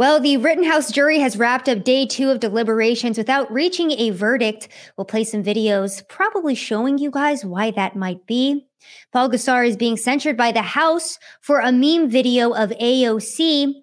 Well, the Rittenhouse jury has wrapped up day two of deliberations without reaching a verdict. We'll play some videos, probably showing you guys why that might be. Paul Gosar is being censured by the House for a meme video of AOC.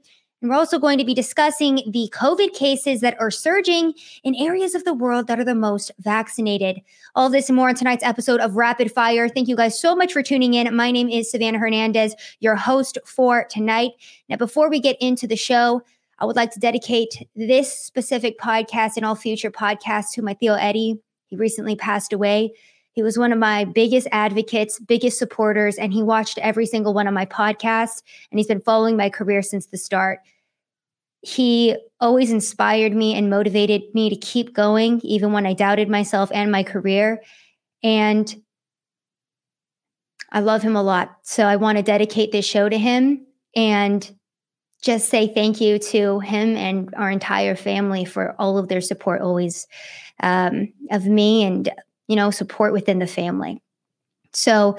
And we're also going to be discussing the COVID cases that are surging in areas of the world that are the most vaccinated. All this and more on tonight's episode of Rapid Fire. Thank you guys so much for tuning in. My name is Savannah Hernandez, your host for tonight. Now, before we get into the show, I would like to dedicate this specific podcast and all future podcasts to my Theo Eddie. He recently passed away. He was one of my biggest advocates, biggest supporters, and he watched every single one of my podcasts. And he's been following my career since the start. He always inspired me and motivated me to keep going, even when I doubted myself and my career. And I love him a lot. So I want to dedicate this show to him. And just say thank you to him and our entire family for all of their support always um, of me and you know support within the family. So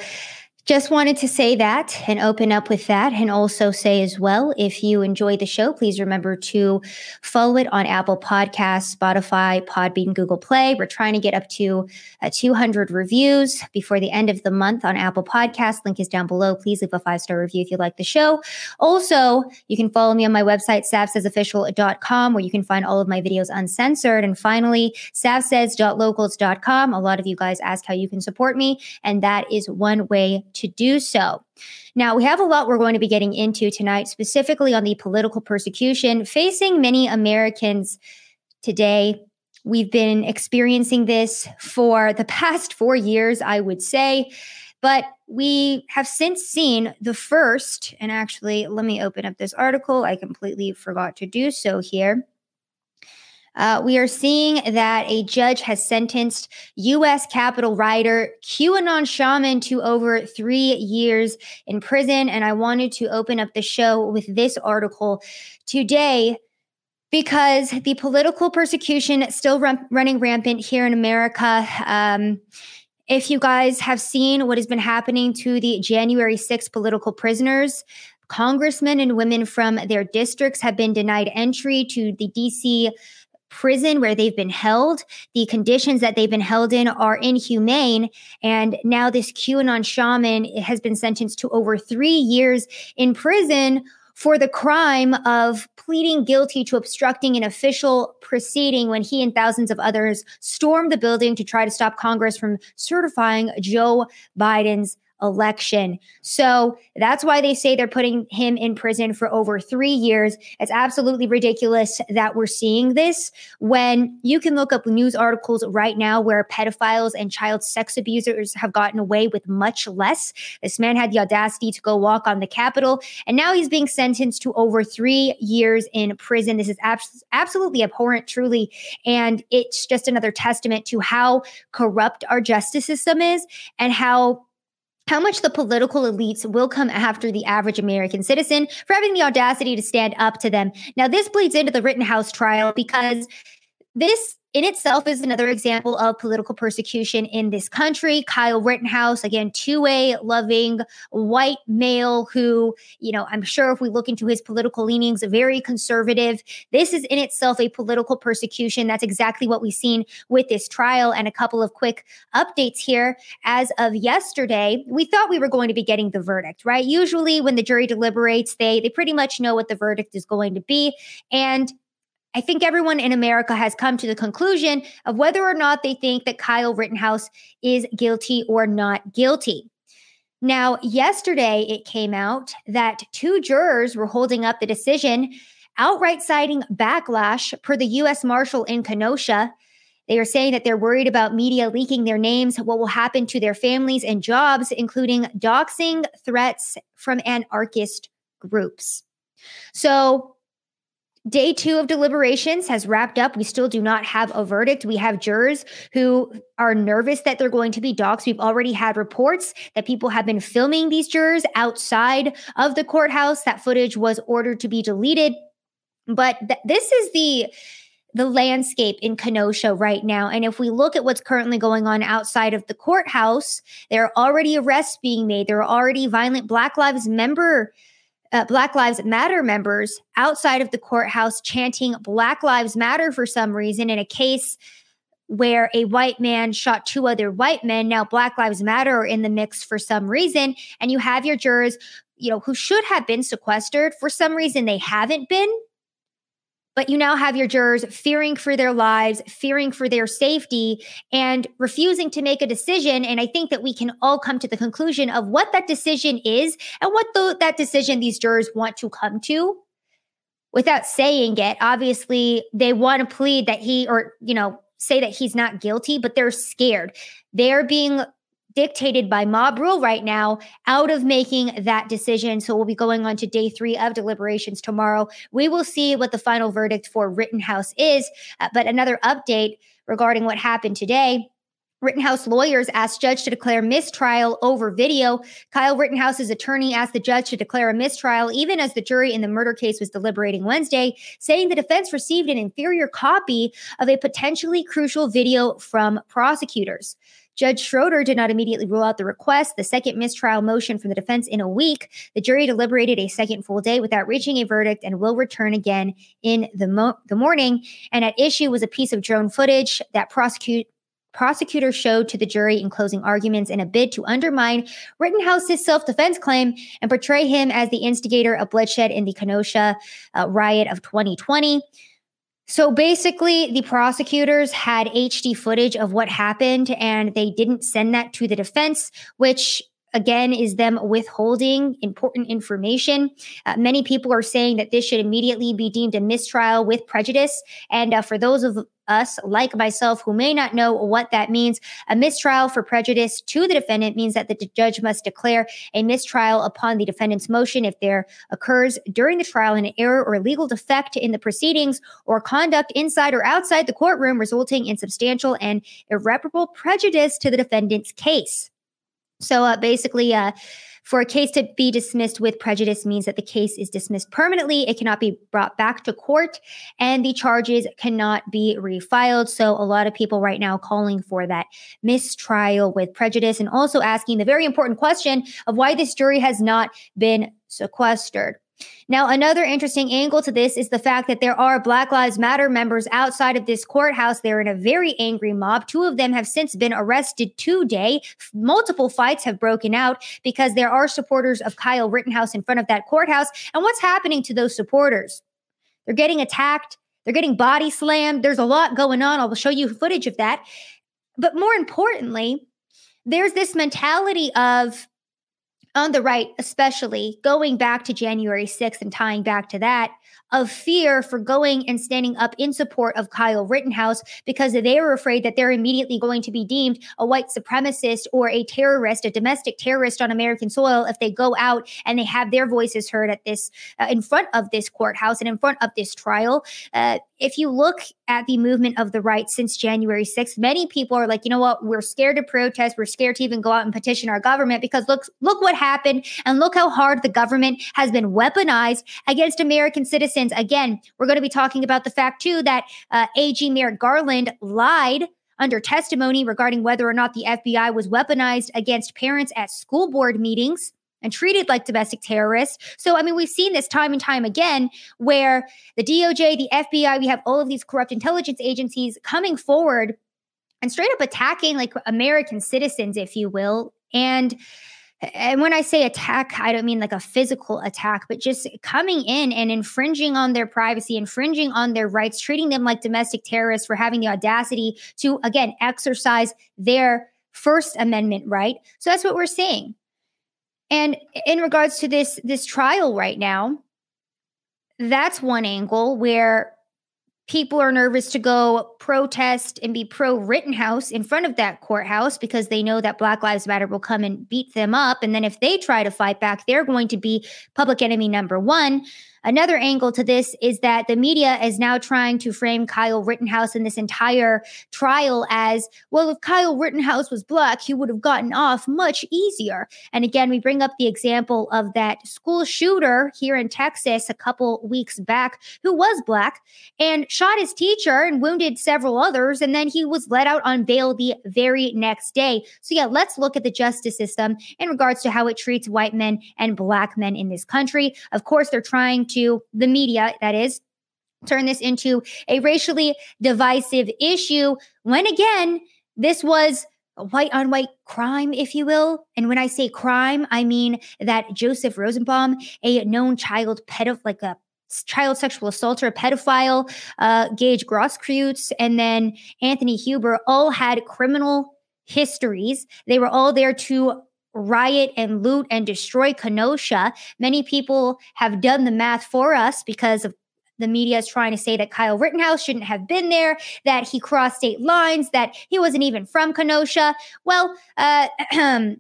just wanted to say that and open up with that, and also say as well if you enjoy the show, please remember to follow it on Apple Podcasts, Spotify, Podbean, Google Play. We're trying to get up to uh, 200 reviews before the end of the month on Apple Podcasts. Link is down below. Please leave a five star review if you like the show. Also, you can follow me on my website, savsaysofficial.com, where you can find all of my videos uncensored. And finally, savsays.locals.com. A lot of you guys ask how you can support me, and that is one way do so. Now, we have a lot we're going to be getting into tonight, specifically on the political persecution facing many Americans today. We've been experiencing this for the past four years, I would say. But we have since seen the first, and actually, let me open up this article. I completely forgot to do so here. Uh, we are seeing that a judge has sentenced U.S. Capitol writer QAnon shaman to over three years in prison. And I wanted to open up the show with this article today because the political persecution still run- running rampant here in America. Um, if you guys have seen what has been happening to the January 6 political prisoners, congressmen and women from their districts have been denied entry to the DC prison where they've been held. The conditions that they've been held in are inhumane. And now this QAnon shaman has been sentenced to over three years in prison for the crime of pleading guilty to obstructing an official proceeding when he and thousands of others stormed the building to try to stop Congress from certifying Joe Biden's election. So that's why they say they're putting him in prison for over three years. It's absolutely ridiculous that we're seeing this when you can look up news articles right now where pedophiles and child sex abusers have gotten away with much less. This man had the audacity to go walk on the Capitol, and now he's being sentenced to over three years in prison. This is abs- absolutely abhorrent, truly. And it's just another testament to how corrupt our justice system is and how how much the political elites will come after the average American citizen for having the audacity to stand up to them. Now, this bleeds into the Rittenhouse trial because this in itself is another example of political persecution in this country. Kyle Rittenhouse, again, 2A loving white male who, you know, I'm sure if we look into his political leanings, very conservative. This is in itself a political persecution. That's exactly what we've seen with this trial. And a couple of quick updates here. As of yesterday, we thought we were going to be getting the verdict, right? Usually when the jury deliberates, they they pretty much know what the verdict is going to be. And I think everyone in America has come to the conclusion of whether or not they think that Kyle Rittenhouse is guilty or not guilty. Now, yesterday it came out that two jurors were holding up the decision, outright citing backlash per the U.S. Marshal in Kenosha. They are saying that they're worried about media leaking their names, what will happen to their families and jobs, including doxing threats from anarchist groups. So, Day two of deliberations has wrapped up. We still do not have a verdict. We have jurors who are nervous that they're going to be doxxed. We've already had reports that people have been filming these jurors outside of the courthouse. That footage was ordered to be deleted. But th- this is the the landscape in Kenosha right now. And if we look at what's currently going on outside of the courthouse, there are already arrests being made. There are already violent Black Lives member uh, Black Lives Matter members outside of the courthouse chanting Black Lives Matter for some reason in a case where a white man shot two other white men. Now, Black Lives Matter are in the mix for some reason. And you have your jurors, you know, who should have been sequestered. For some reason, they haven't been. But you now have your jurors fearing for their lives, fearing for their safety, and refusing to make a decision. And I think that we can all come to the conclusion of what that decision is and what the, that decision these jurors want to come to without saying it. Obviously, they want to plead that he or, you know, say that he's not guilty, but they're scared. They're being dictated by mob rule right now out of making that decision. So we'll be going on to day three of deliberations tomorrow. We will see what the final verdict for Rittenhouse is. Uh, but another update regarding what happened today. Rittenhouse lawyers asked judge to declare mistrial over video. Kyle Rittenhouse's attorney asked the judge to declare a mistrial even as the jury in the murder case was deliberating Wednesday, saying the defense received an inferior copy of a potentially crucial video from prosecutors. Judge Schroeder did not immediately rule out the request, the second mistrial motion from the defense in a week. The jury deliberated a second full day without reaching a verdict and will return again in the, mo- the morning. And at issue was a piece of drone footage that prosecute prosecutors showed to the jury in closing arguments in a bid to undermine Rittenhouse's self defense claim and portray him as the instigator of bloodshed in the Kenosha uh, riot of 2020. So basically, the prosecutors had HD footage of what happened and they didn't send that to the defense, which again is them withholding important information. Uh, many people are saying that this should immediately be deemed a mistrial with prejudice. And uh, for those of us, like myself, who may not know what that means. A mistrial for prejudice to the defendant means that the judge must declare a mistrial upon the defendant's motion if there occurs during the trial an error or legal defect in the proceedings or conduct inside or outside the courtroom resulting in substantial and irreparable prejudice to the defendant's case. So uh, basically, uh, for a case to be dismissed with prejudice means that the case is dismissed permanently. It cannot be brought back to court and the charges cannot be refiled. So, a lot of people right now calling for that mistrial with prejudice and also asking the very important question of why this jury has not been sequestered. Now, another interesting angle to this is the fact that there are Black Lives Matter members outside of this courthouse. They're in a very angry mob. Two of them have since been arrested today. Multiple fights have broken out because there are supporters of Kyle Rittenhouse in front of that courthouse. And what's happening to those supporters? They're getting attacked, they're getting body slammed. There's a lot going on. I'll show you footage of that. But more importantly, there's this mentality of on the right, especially going back to January 6th and tying back to that, of fear for going and standing up in support of Kyle Rittenhouse because they were afraid that they're immediately going to be deemed a white supremacist or a terrorist, a domestic terrorist on American soil if they go out and they have their voices heard at this, uh, in front of this courthouse and in front of this trial. Uh, if you look at the movement of the right since January 6th, many people are like, you know what, we're scared to protest, we're scared to even go out and petition our government because look, look what happened and look how hard the government has been weaponized against American citizens. Again, we're going to be talking about the fact too that uh, AG Merrick Garland lied under testimony regarding whether or not the FBI was weaponized against parents at school board meetings and treated like domestic terrorists. So, I mean, we've seen this time and time again where the DOJ, the FBI, we have all of these corrupt intelligence agencies coming forward and straight up attacking like American citizens, if you will. And and when I say attack, I don't mean like a physical attack, but just coming in and infringing on their privacy, infringing on their rights, treating them like domestic terrorists for having the audacity to, again, exercise their First Amendment right. So that's what we're seeing. And in regards to this this trial right now, that's one angle where people are nervous to go protest and be pro Rittenhouse in front of that courthouse because they know that Black Lives Matter will come and beat them up. And then if they try to fight back, they're going to be public enemy number one. Another angle to this is that the media is now trying to frame Kyle Rittenhouse in this entire trial as well, if Kyle Rittenhouse was black, he would have gotten off much easier. And again, we bring up the example of that school shooter here in Texas a couple weeks back who was black and shot his teacher and wounded several others. And then he was let out on bail the very next day. So, yeah, let's look at the justice system in regards to how it treats white men and black men in this country. Of course, they're trying to, the media, that is, turn this into a racially divisive issue when again, this was white on white crime, if you will. And when I say crime, I mean that Joseph Rosenbaum, a known child pedophile, like a child sexual assaulter, pedophile, uh, Gage Grosskreutz, and then Anthony Huber all had criminal histories. They were all there to riot and loot and destroy Kenosha. Many people have done the math for us because of the media is trying to say that Kyle Rittenhouse shouldn't have been there, that he crossed state lines, that he wasn't even from Kenosha. Well, uh,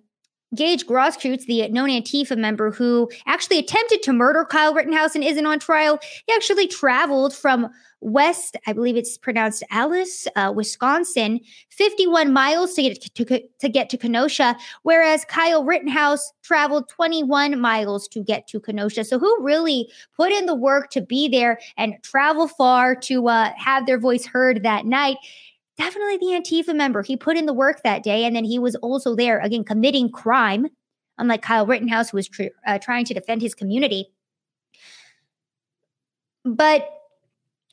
Gage Grosskreutz, the known Antifa member who actually attempted to murder Kyle Rittenhouse and isn't on trial, he actually traveled from West, I believe it's pronounced Allis, uh, Wisconsin, 51 miles to get to, to get to Kenosha, whereas Kyle Rittenhouse traveled 21 miles to get to Kenosha. So who really put in the work to be there and travel far to uh, have their voice heard that night? Definitely the Antifa member. He put in the work that day, and then he was also there again committing crime, unlike Kyle Rittenhouse, who was tr- uh, trying to defend his community. But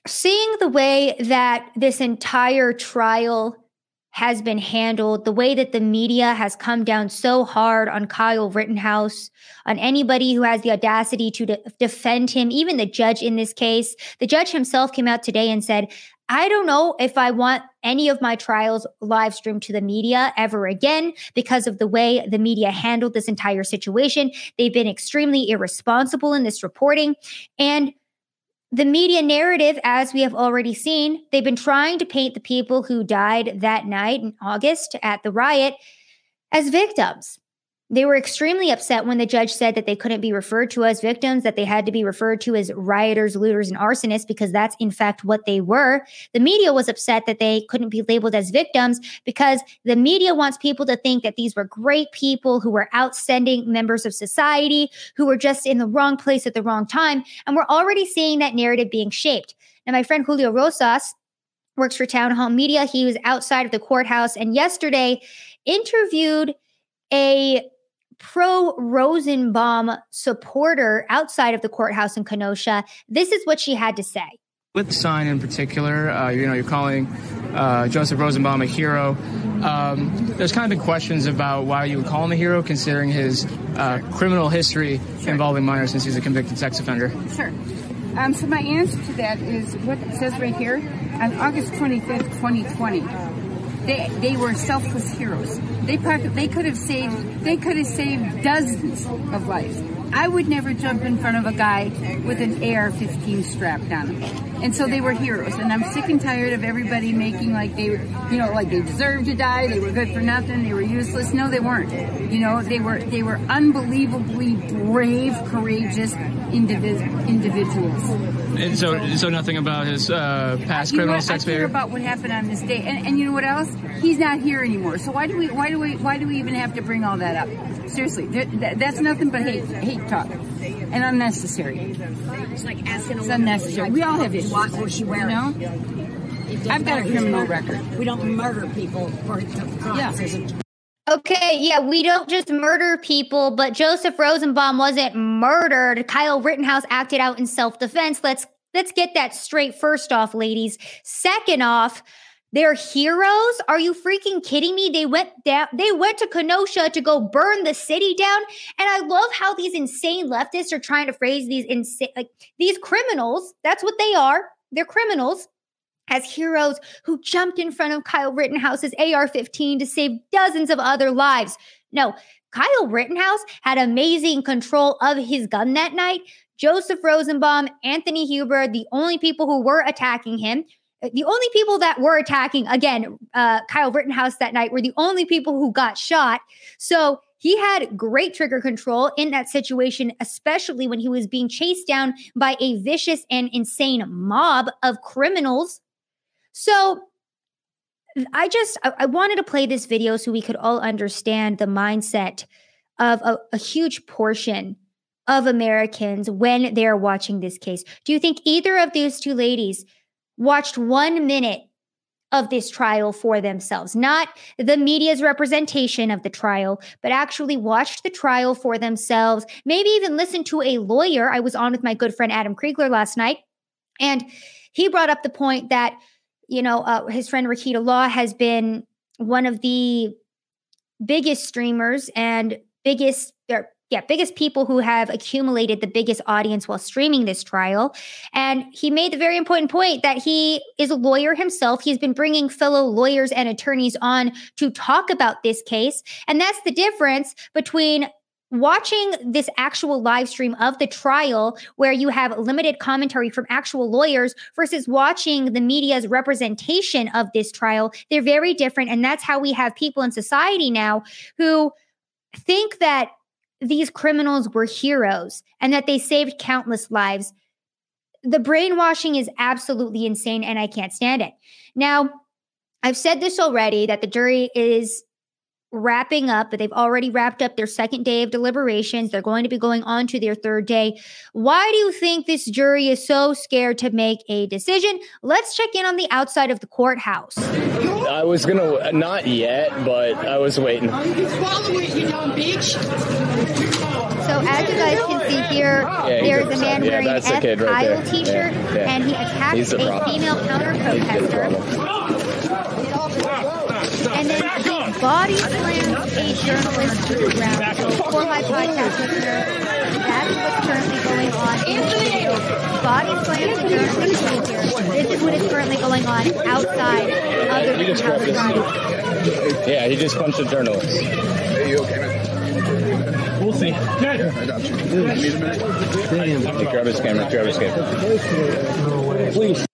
seeing the way that this entire trial has been handled, the way that the media has come down so hard on Kyle Rittenhouse, on anybody who has the audacity to de- defend him, even the judge in this case. The judge himself came out today and said, I don't know if I want any of my trials live streamed to the media ever again because of the way the media handled this entire situation. They've been extremely irresponsible in this reporting. And the media narrative, as we have already seen, they've been trying to paint the people who died that night in August at the riot as victims. They were extremely upset when the judge said that they couldn't be referred to as victims, that they had to be referred to as rioters, looters, and arsonists, because that's in fact what they were. The media was upset that they couldn't be labeled as victims because the media wants people to think that these were great people who were outstanding members of society, who were just in the wrong place at the wrong time. And we're already seeing that narrative being shaped. Now, my friend Julio Rosas works for Town Hall Media. He was outside of the courthouse and yesterday interviewed a pro Rosenbaum supporter outside of the courthouse in Kenosha. This is what she had to say. With the sign in particular, uh, you know, you're calling uh, Joseph Rosenbaum a hero. Um, there's kind of been questions about why you would call him a hero, considering his uh, criminal history sure. involving minors since he's a convicted sex offender. Sure. Um, so my answer to that is what it says right here. On August 25th, 2020, they, they were selfless heroes. They they could have saved they could have saved dozens of lives. I would never jump in front of a guy with an AR-15 strapped on him. And so they were heroes. And I'm sick and tired of everybody making like they, you know, like they deserved to die. They were good for nothing. They were useless. No, they weren't. You know, they were they were unbelievably brave, courageous individ- individuals. And so, so nothing about his uh, past you criminal sex behavior. about what happened on this day, and, and you know what else? He's not here anymore. So why do we? Why do we? Why do we even have to bring all that up? Seriously, that, that's nothing but hate, hate talk, and unnecessary. It's like asking it's unnecessary. We all have issues. What was she wearing? You know? I've got a criminal record. We don't murder people for crimes. Yeah. Okay, yeah, we don't just murder people, but Joseph Rosenbaum wasn't murdered. Kyle Rittenhouse acted out in self-defense. Let's let's get that straight first off, ladies. Second off, they're heroes? Are you freaking kidding me? They went down they went to Kenosha to go burn the city down. And I love how these insane leftists are trying to phrase these insane like these criminals. That's what they are. They're criminals as heroes who jumped in front of Kyle Rittenhouse's AR 15 to save dozens of other lives. No, Kyle Rittenhouse had amazing control of his gun that night. Joseph Rosenbaum, Anthony Huber, the only people who were attacking him, the only people that were attacking, again, uh, Kyle Rittenhouse that night were the only people who got shot. So He had great trigger control in that situation, especially when he was being chased down by a vicious and insane mob of criminals. So I just I, I wanted to play this video so we could all understand the mindset of a, a huge portion of Americans when they're watching this case. Do you think either of these two ladies watched one minute of this trial for themselves, not the media's representation of the trial, but actually watched the trial for themselves, maybe even listened to a lawyer. I was on with my good friend Adam Kriegler last night, and he brought up the point that, you know, uh, his friend Rekieta Law has been one of the biggest streamers and biggest yeah, biggest people who have accumulated the biggest audience while streaming this trial. And he made the very important point that he is a lawyer himself. He's been bringing fellow lawyers and attorneys on to talk about this case. And that's the difference between watching this actual live stream of the trial where you have limited commentary from actual lawyers versus watching the media's representation of this trial they're very different and that's how we have people in society now who think that these criminals were heroes and that they saved countless lives. The brainwashing is absolutely insane and I can't stand it. Now, I've said this already that the jury is wrapping up, but they've already wrapped up their second day of deliberations. They're going to be going on to their third day. Why do you think this jury is so scared to make a decision? Let's check in on the outside of the courthouse. I was gonna, not yet, but I was waiting. So, as you guys can see here, Yeah, there's a he's man yeah, wearing an that's the F. kid right Kyle there. t shirt, Yeah, yeah. and he attacked He's a female counter He's the protester. problem. And then he body slams a journalist to the ground. So, for my podcast listeners, that's what's currently going on in the video. Body slams a journalist right here. This is what is currently going on outside of the He just Rittenhouse grabbed trial. his- Yeah, he just punched a journalist. We'll see. I got you. Need a minute? Grab his camera. Grab his camera. Please.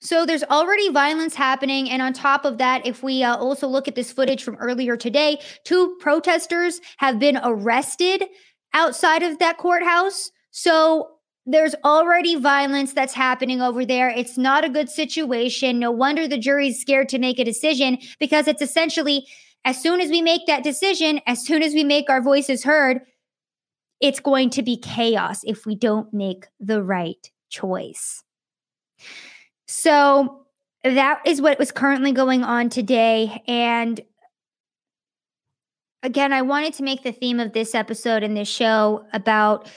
So there's already violence happening. And on top of that, if we uh, also look at this footage from earlier today, two protesters have been arrested outside of that courthouse. So there's already violence that's happening over there. It's not a good situation. No wonder the jury's scared to make a decision because it's essentially as soon as we make that decision, as soon as we make our voices heard, it's going to be chaos if we don't make the right choice. So that is what was currently going on today. And again, I wanted to make the theme of this episode and this show about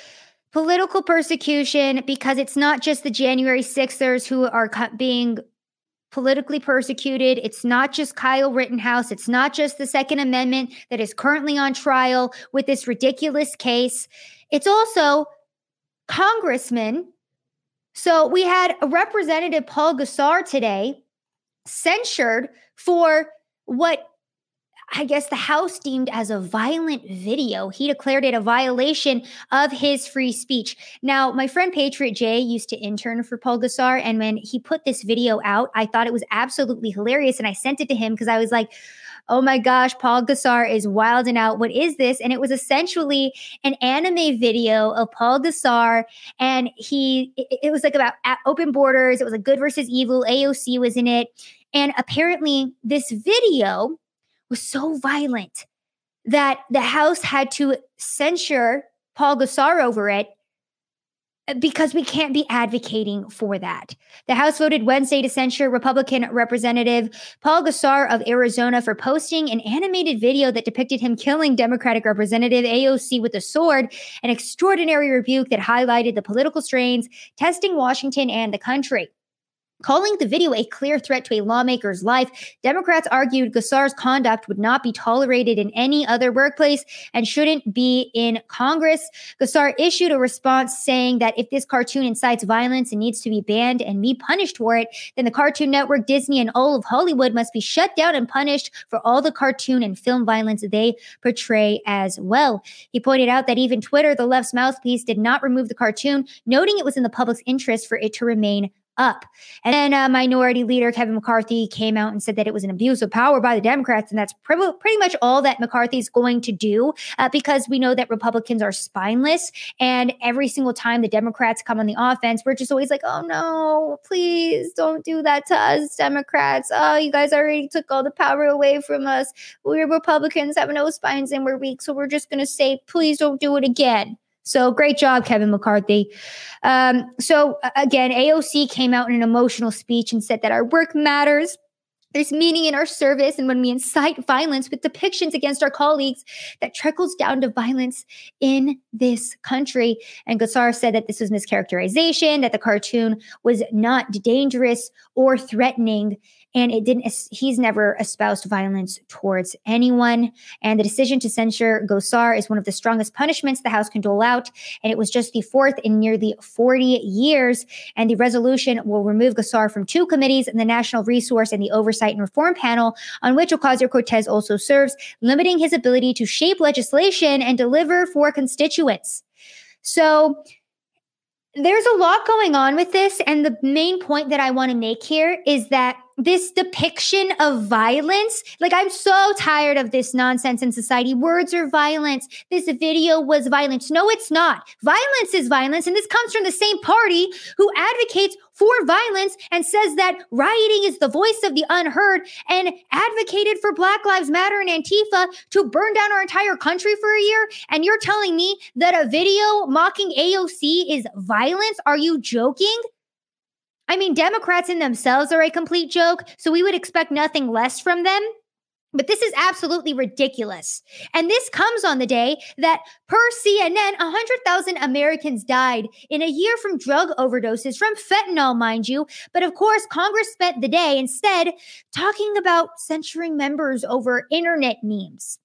political persecution because it's not just the January 6ers who are being politically persecuted. It's not just Kyle Rittenhouse. It's not just the Second Amendment that is currently on trial with this ridiculous case. It's also congressmen. So we had representative Paul Gosar today censured for what I guess the House deemed as a violent video. He declared it a violation of his free speech. Now, my friend Patriot J used to intern for Paul Gosar, and when he put this video out, I thought it was absolutely hilarious, and I sent it to him because I was like, "Oh my gosh, Paul Gosar is wilding out. What is this?" And it was essentially an anime video of Paul Gosar, and he it, it was like about open borders. It was like good versus evil. AOC was in it, and apparently, this video was so violent that the House had to censure Paul Gosar over it Uh, because we can't be advocating for that. The House voted Wednesday to censure Republican Representative Paul Gosar of Arizona for posting an animated video that depicted him killing Democratic Representative AOC with a sword, an extraordinary rebuke that highlighted the political strains testing Washington and the country. Calling the video a clear threat to a lawmaker's life, Democrats argued Gosar's conduct would not be tolerated in any other workplace and shouldn't be in Congress. Gosar issued a response saying that if this cartoon incites violence and needs to be banned and be punished for it, then the Cartoon Network, Disney, and all of Hollywood must be shut down and punished for all the cartoon and film violence they portray as well. He pointed out that even Twitter, the left's mouthpiece, did not remove the cartoon, noting it was in the public's interest for it to remain up. And then uh, Minority Leader Kevin McCarthy came out and said that it was an abuse of power by the Democrats. And that's pretty, pretty much all that McCarthy's going to do uh, because we know that Republicans are spineless. And every single time the Democrats come on the offense, we're just always like, oh no, please don't do that to us, Democrats. Oh, you guys already took all the power away from us. We're Republicans have no spines and we're weak. So we're just going to say, please don't do it again. So great job, Kevin McCarthy. Um, so again, AOC came out in an emotional speech and said that our work matters. There's meaning in our service, and when we incite violence with depictions against our colleagues, that trickles down to violence in this country. And Gosar said that this was mischaracterization, that the cartoon was not dangerous or threatening, and it didn't he's never espoused violence towards anyone and the decision to censure gosar is one of the strongest punishments the house can dole out and it was just the fourth in nearly 40 years and the resolution will remove gosar from two committees the national resource and the oversight and reform panel on which ocasio-cortez also serves limiting his ability to shape legislation and deliver for constituents so there's a lot going on with this. And the main point that I want to make here is that this depiction of violence. Like, I'm so tired of this nonsense in society. Words are violence. This video was violence. No, it's not. Violence is violence. And this comes from the same party who advocates for violence and says that rioting is the voice of the unheard and advocated for Black Lives Matter and Antifa to burn down our entire country for a year. And you're telling me that a video mocking AOC is violence? Are you joking? I mean, Democrats in themselves are a complete joke, so we would expect nothing less from them. But this is absolutely ridiculous. And this comes on the day that, per CNN, 100,000 Americans died in a year from drug overdoses, from fentanyl, mind you. But of course, Congress spent the day instead talking about censoring members over internet memes.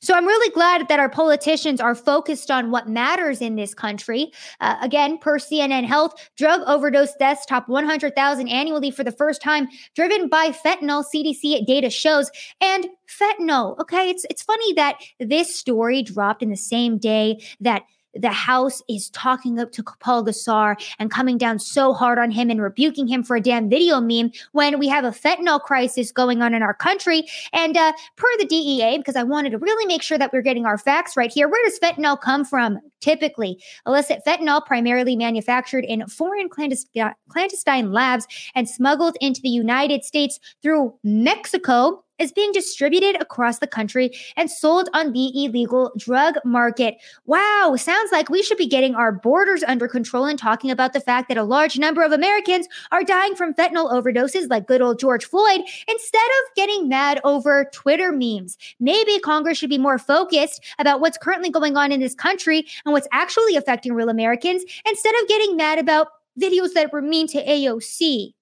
So I'm really glad that our politicians are focused on what matters in this country. Uh, again, per CNN Health, drug overdose deaths top 100,000 annually for the first time, driven by fentanyl. CDC data shows, and fentanyl. Okay, it's it's funny that this story dropped in the same day that the House is talking up to Paul Gosar and coming down so hard on him and rebuking him for a damn video meme when we have a fentanyl crisis going on in our country. And uh, per the DEA, because I wanted to really make sure that we're getting our facts right here, where does fentanyl come from? Typically, illicit fentanyl primarily manufactured in foreign clandestine labs and smuggled into the United States through Mexico is being distributed across the country and sold on the illegal drug market. Wow, sounds like we should be getting our borders under control and talking about the fact that a large number of Americans are dying from fentanyl overdoses like good old George Floyd instead of getting mad over Twitter memes. Maybe Congress should be more focused about what's currently going on in this country and what's actually affecting real Americans instead of getting mad about videos that were mean to AOC.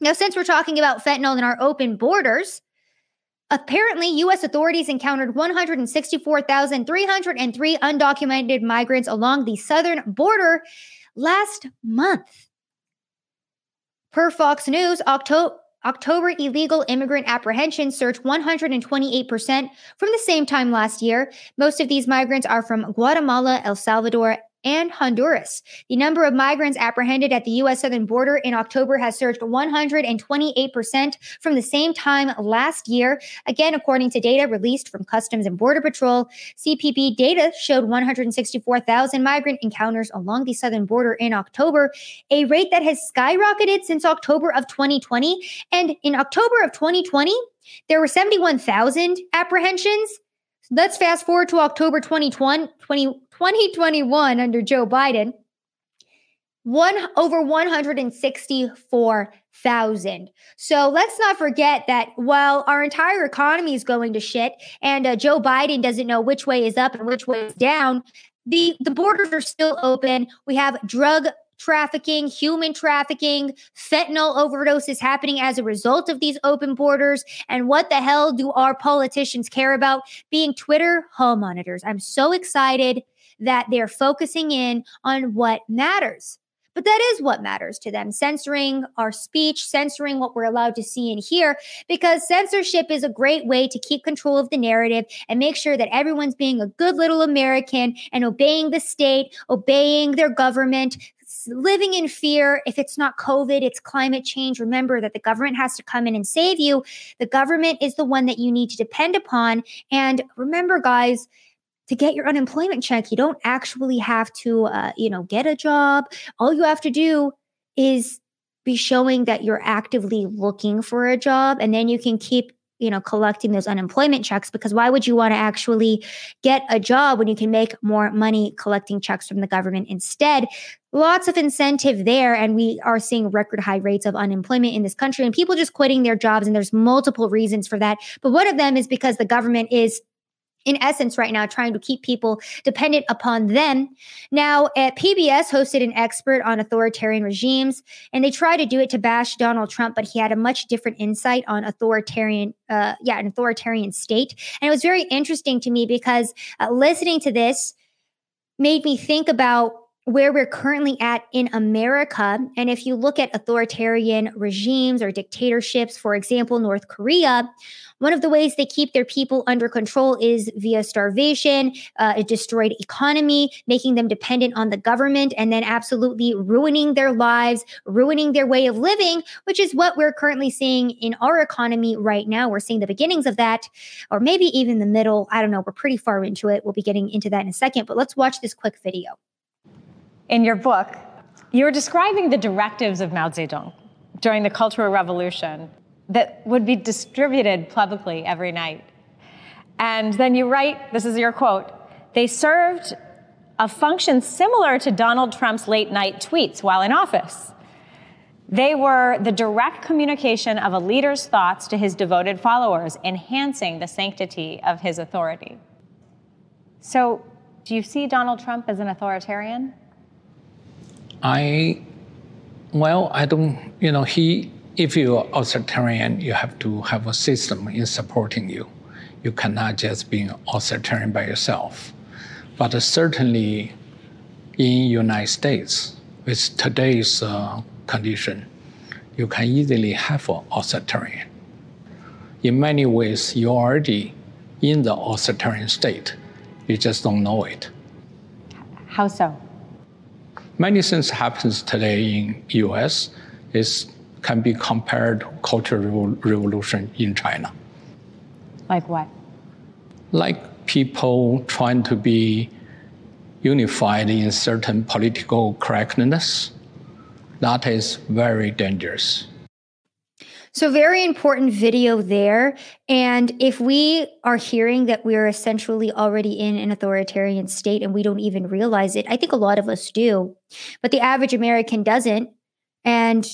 Now, since we're talking about fentanyl and our open borders, Apparently, U.S. authorities encountered 164,303 undocumented migrants along the southern border last month. Per Fox News, October. October illegal immigrant apprehensions surged 128% from the same time last year. Most of these migrants are from Guatemala, El Salvador, and Honduras. The number of migrants apprehended at the U.S. southern border in October has surged 128% from the same time last year. Again, according to data released from Customs and Border Patrol, CBP data showed 164,000 migrant encounters along the southern border in October, a rate that has skyrocketed since October of 2020. And in October of 2020, there were 71,000 apprehensions. Let's fast forward to October 2020, 2021 under Joe Biden, one over 164,000. So let's not forget that while our entire economy is going to shit and uh, Joe Biden doesn't know which way is up and which way is down, the, the borders are still open. We have drug trafficking, human trafficking, fentanyl overdoses happening as a result of these open borders. And what the hell do our politicians care about? Being Twitter hall monitors. I'm so excited that they're focusing in on what matters. But that is what matters to them censoring our speech, censoring what we're allowed to see and hear, because censorship is a great way to keep control of the narrative and make sure that everyone's being a good little American and obeying the state, obeying their government, living in fear. If it's not COVID, it's climate change. Remember that the government has to come in and save you. The government is the one that you need to depend upon. And remember, guys, to get your unemployment check, you don't actually have to, uh, you know, get a job. All you have to do is be showing that you're actively looking for a job, and then you can keep you know collecting those unemployment checks because why would you want to actually get a job when you can make more money collecting checks from the government instead lots of incentive there and we are seeing record high rates of unemployment in this country and people just quitting their jobs and there's multiple reasons for that but one of them is because the government is in essence right now trying to keep people dependent upon them. Now, at PBS hosted an expert on authoritarian regimes, and they tried to do it to bash Donald Trump, but he had a much different insight on authoritarian, uh, yeah, an authoritarian state. And it was very interesting to me because uh, listening to this made me think about where we're currently at in America. And if you look at authoritarian regimes or dictatorships, for example, North Korea, one of the ways they keep their people under control is via starvation, uh, a destroyed economy, making them dependent on the government, and then absolutely ruining their lives, ruining their way of living, which is what we're currently seeing in our economy right now. We're seeing the beginnings of that, or maybe even the middle. I don't know. We're pretty far into it. We'll be getting into that in a second, but let's watch this quick video. In your book, you're describing the directives of Mao Zedong during the Cultural Revolution that would be distributed publicly every night. And then you write this is your quote they served a function similar to Donald Trump's late night tweets while in office. They were the direct communication of a leader's thoughts to his devoted followers, enhancing the sanctity of his authority. So, do you see Donald Trump as an authoritarian? I, well, I don't, you know, he if you're authoritarian, you have to have a system in supporting you. You cannot just be authoritarian by yourself. But certainly in United States, with today's uh, condition, you can easily have an authoritarian. In many ways, you're already in the authoritarian state. You just don't know it. How so? Many things happens today in U.S. is can be compared to cultural revolution in China. Like what? Like people trying to be unified in certain political correctness. That is very dangerous. So, very important video there. And if we are hearing that we're essentially already in an authoritarian state and we don't even realize it, I think a lot of us do, but the average American doesn't. And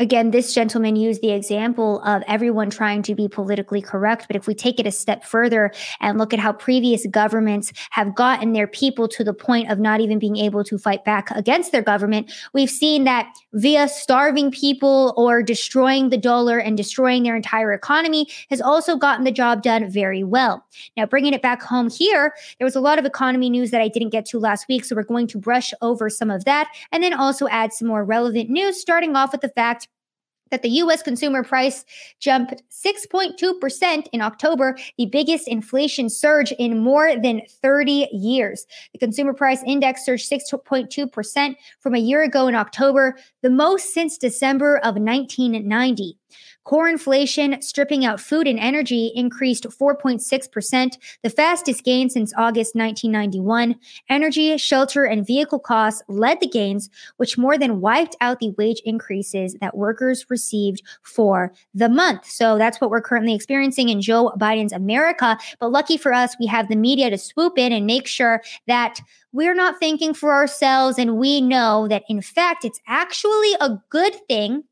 again, this gentleman used the example of everyone trying to be politically correct. But if we take it a step further and look at how previous governments have gotten their people to the point of not even being able to fight back against their government, we've seen that via starving people or destroying the dollar and destroying their entire economy has also gotten the job done very well. Now, bringing it back home here, there was a lot of economy news that I didn't get to last week. So we're going to brush over some of that and then also add some more relevant news, starting off with the fact that the US consumer price jumped 6.2% in October, the biggest inflation surge in more than 30 years. The consumer price index surged 6.2% from a year ago in October, the most since December of 1990. Core inflation, stripping out food and energy, increased 4.6%, the fastest gain since August 1991. Energy, shelter, and vehicle costs led the gains, which more than wiped out the wage increases that workers received for the month. So that's what we're currently experiencing in Joe Biden's America. But lucky for us, we have the media to swoop in and make sure that we're not thinking for ourselves and we know that in fact it's actually a good thing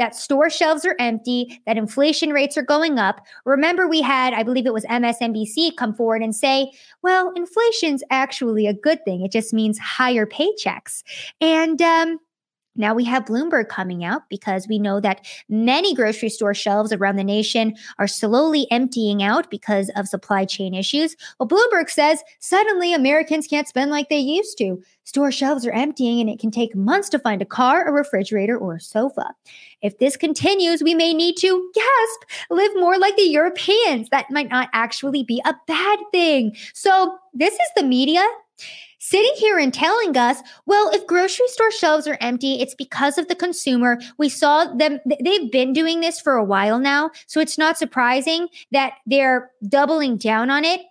that store shelves are empty, that inflation rates are going up. Remember, we had, I believe it was MSNBC, come forward and say, well, inflation's actually a good thing. It just means higher paychecks. And, um, now we have Bloomberg coming out because we know that many grocery store shelves around the nation are slowly emptying out because of supply chain issues. Well, Bloomberg says suddenly Americans can't spend like they used to. Store shelves are emptying and it can take months to find a car, a refrigerator, or a sofa. If this continues, we may need to, gasp, live more like the Europeans. That might not actually be a bad thing. So, this is the media sitting here and telling us, well, if grocery store shelves are empty, it's because of the consumer. We saw them, they've been doing this for a while now. So it's not surprising that they're doubling down on it.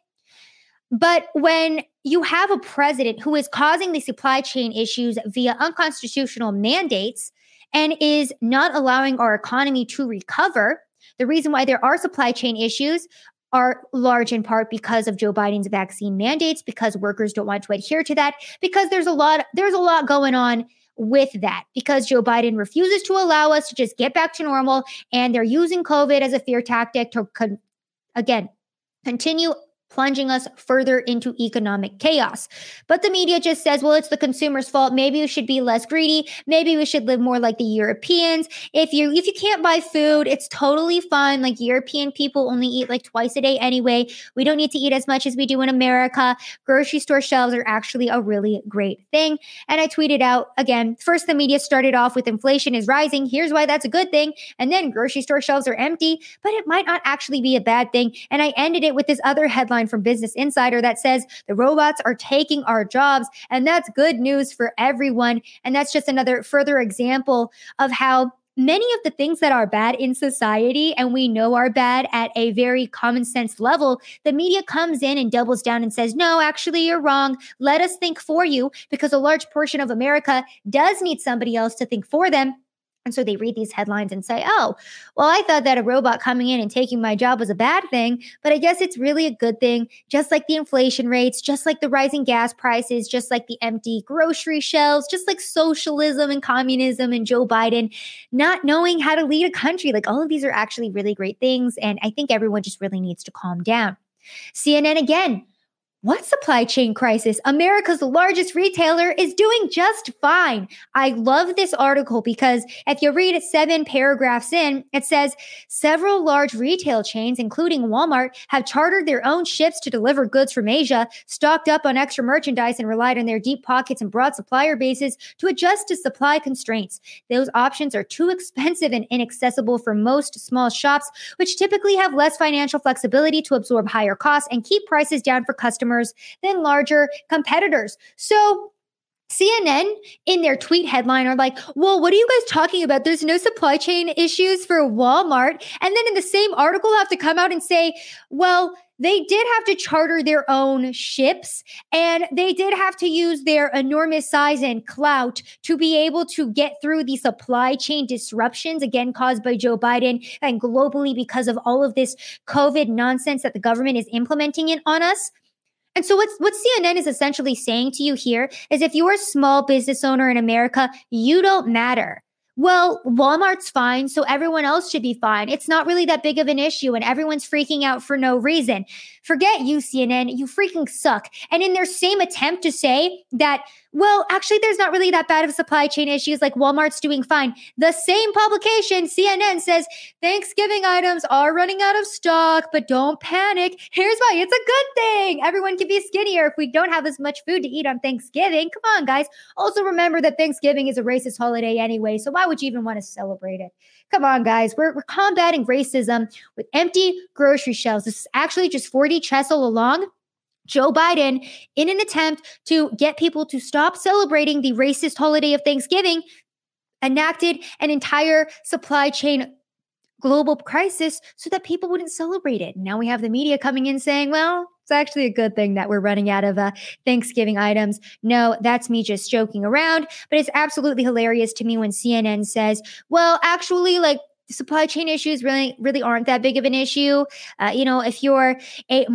But when you have a president who is causing the supply chain issues via unconstitutional mandates and is not allowing our economy to recover, the reason why there are supply chain issues are large in part because of Joe Biden's vaccine mandates, because workers don't want to adhere to that, because there's a lot there's a lot going on with that because Joe Biden refuses to allow us to just get back to normal and they're using COVID as a fear tactic to con- again continue plunging us further into economic chaos. But the media just says, well, it's the consumer's fault. Maybe we should be less greedy. Maybe we should live more like the Europeans. If you if you can't buy food, it's totally fine. Like European people only eat like twice a day anyway. We don't need to eat as much as we do in America. Grocery store shelves are actually a really great thing. And I tweeted out again, first the media started off with inflation is rising. Here's why that's a good thing. And then grocery store shelves are empty, but it might not actually be a bad thing. And I ended it with this other headline headline from Business Insider that says the robots are taking our jobs. And that's good news for everyone. And that's just another further example of how many of the things that are bad in society and we know are bad at a very common sense level, the media comes in and doubles down and says, no, actually, you're wrong. Let us think for you because a large portion of America does need somebody else to think for them. And so they read these headlines and say, oh, well, I thought that a robot coming in and taking my job was a bad thing, but I guess it's really a good thing, just like the inflation rates, just like the rising gas prices, just like the empty grocery shelves, just like socialism and communism and Joe Biden not knowing how to lead a country. Like all of these are actually really great things. And I think everyone just really needs to calm down. CNN again what supply chain crisis? America's largest retailer is doing just fine. I love this article because if you read seven paragraphs in, it says several large retail chains, including Walmart, have chartered their own ships to deliver goods from Asia, stocked up on extra merchandise, and relied on their deep pockets and broad supplier bases to adjust to supply constraints. Those options are too expensive and inaccessible for most small shops, which typically have less financial flexibility to absorb higher costs and keep prices down for customers customers than larger competitors. So CNN in their tweet headline are like, well, what are you guys talking about? There's no supply chain issues for Walmart. And then in the same article, have to come out and say, well, they did have to charter their own ships and they did have to use their enormous size and clout to be able to get through the supply chain disruptions, again, caused by Joe Biden and globally because of all of this COVID nonsense that the government is implementing it on us. And so what's what CNN is essentially saying to you here is if you're a small business owner in America, you don't matter well, Walmart's fine, so everyone else should be fine. It's not really that big of an issue, and everyone's freaking out for no reason. Forget you, CNN. You freaking suck. And in their same attempt to say that, well, actually, there's not really that bad of supply chain issues, like Walmart's doing fine, the same publication, CNN, says Thanksgiving items are running out of stock, but don't panic. Here's why it's a good thing. Everyone can be skinnier if we don't have as much food to eat on Thanksgiving. Come on, guys. Also, remember that Thanksgiving is a racist holiday anyway, so why would you even want to celebrate it? Come on, guys. We're, we're combating racism with empty grocery shelves. This is actually just 4D Chessel along. Joe Biden, in an attempt to get people to stop celebrating the racist holiday of Thanksgiving, enacted an entire supply chain global crisis so that people wouldn't celebrate it. Now we have the media coming in saying, well, it's actually a good thing that we're running out of uh, Thanksgiving items. No, that's me just joking around, but it's absolutely hilarious to me when CNN says, well, actually, like, supply chain issues really really aren't that big of an issue uh, you know if you're a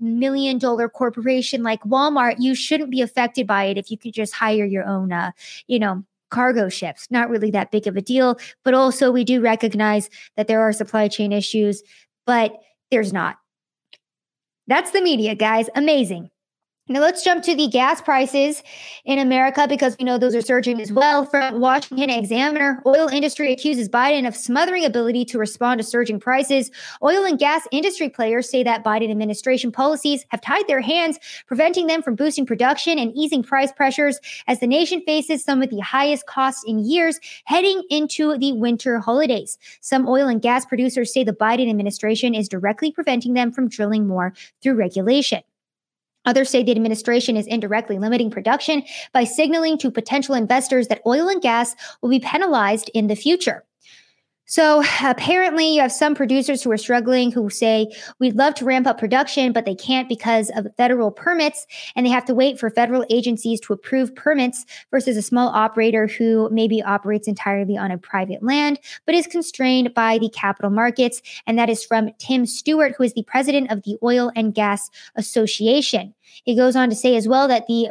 multi-million dollar corporation like walmart you shouldn't be affected by it if you could just hire your own uh, you know cargo ships not really that big of a deal but also we do recognize that there are supply chain issues but there's not that's the media, guys. Amazing. Now let's jump to the gas prices in America because we know those are surging as well. From Washington Examiner, oil industry accuses Biden of smothering ability to respond to surging prices. Oil and gas industry players say that Biden administration policies have tied their hands, preventing them from boosting production and easing price pressures as the nation faces some of the highest costs in years heading into the winter holidays. Some oil and gas producers say the Biden administration is directly preventing them from drilling more through regulation. Others say the administration is indirectly limiting production by signaling to potential investors that oil and gas will be penalized in the future. So apparently, you have some producers who are struggling who say, We'd love to ramp up production, but they can't because of federal permits, and they have to wait for federal agencies to approve permits versus a small operator who maybe operates entirely on a private land, but is constrained by the capital markets. And that is from Tim Stewart, who is the president of the Oil and Gas Association. He goes on to say as well that the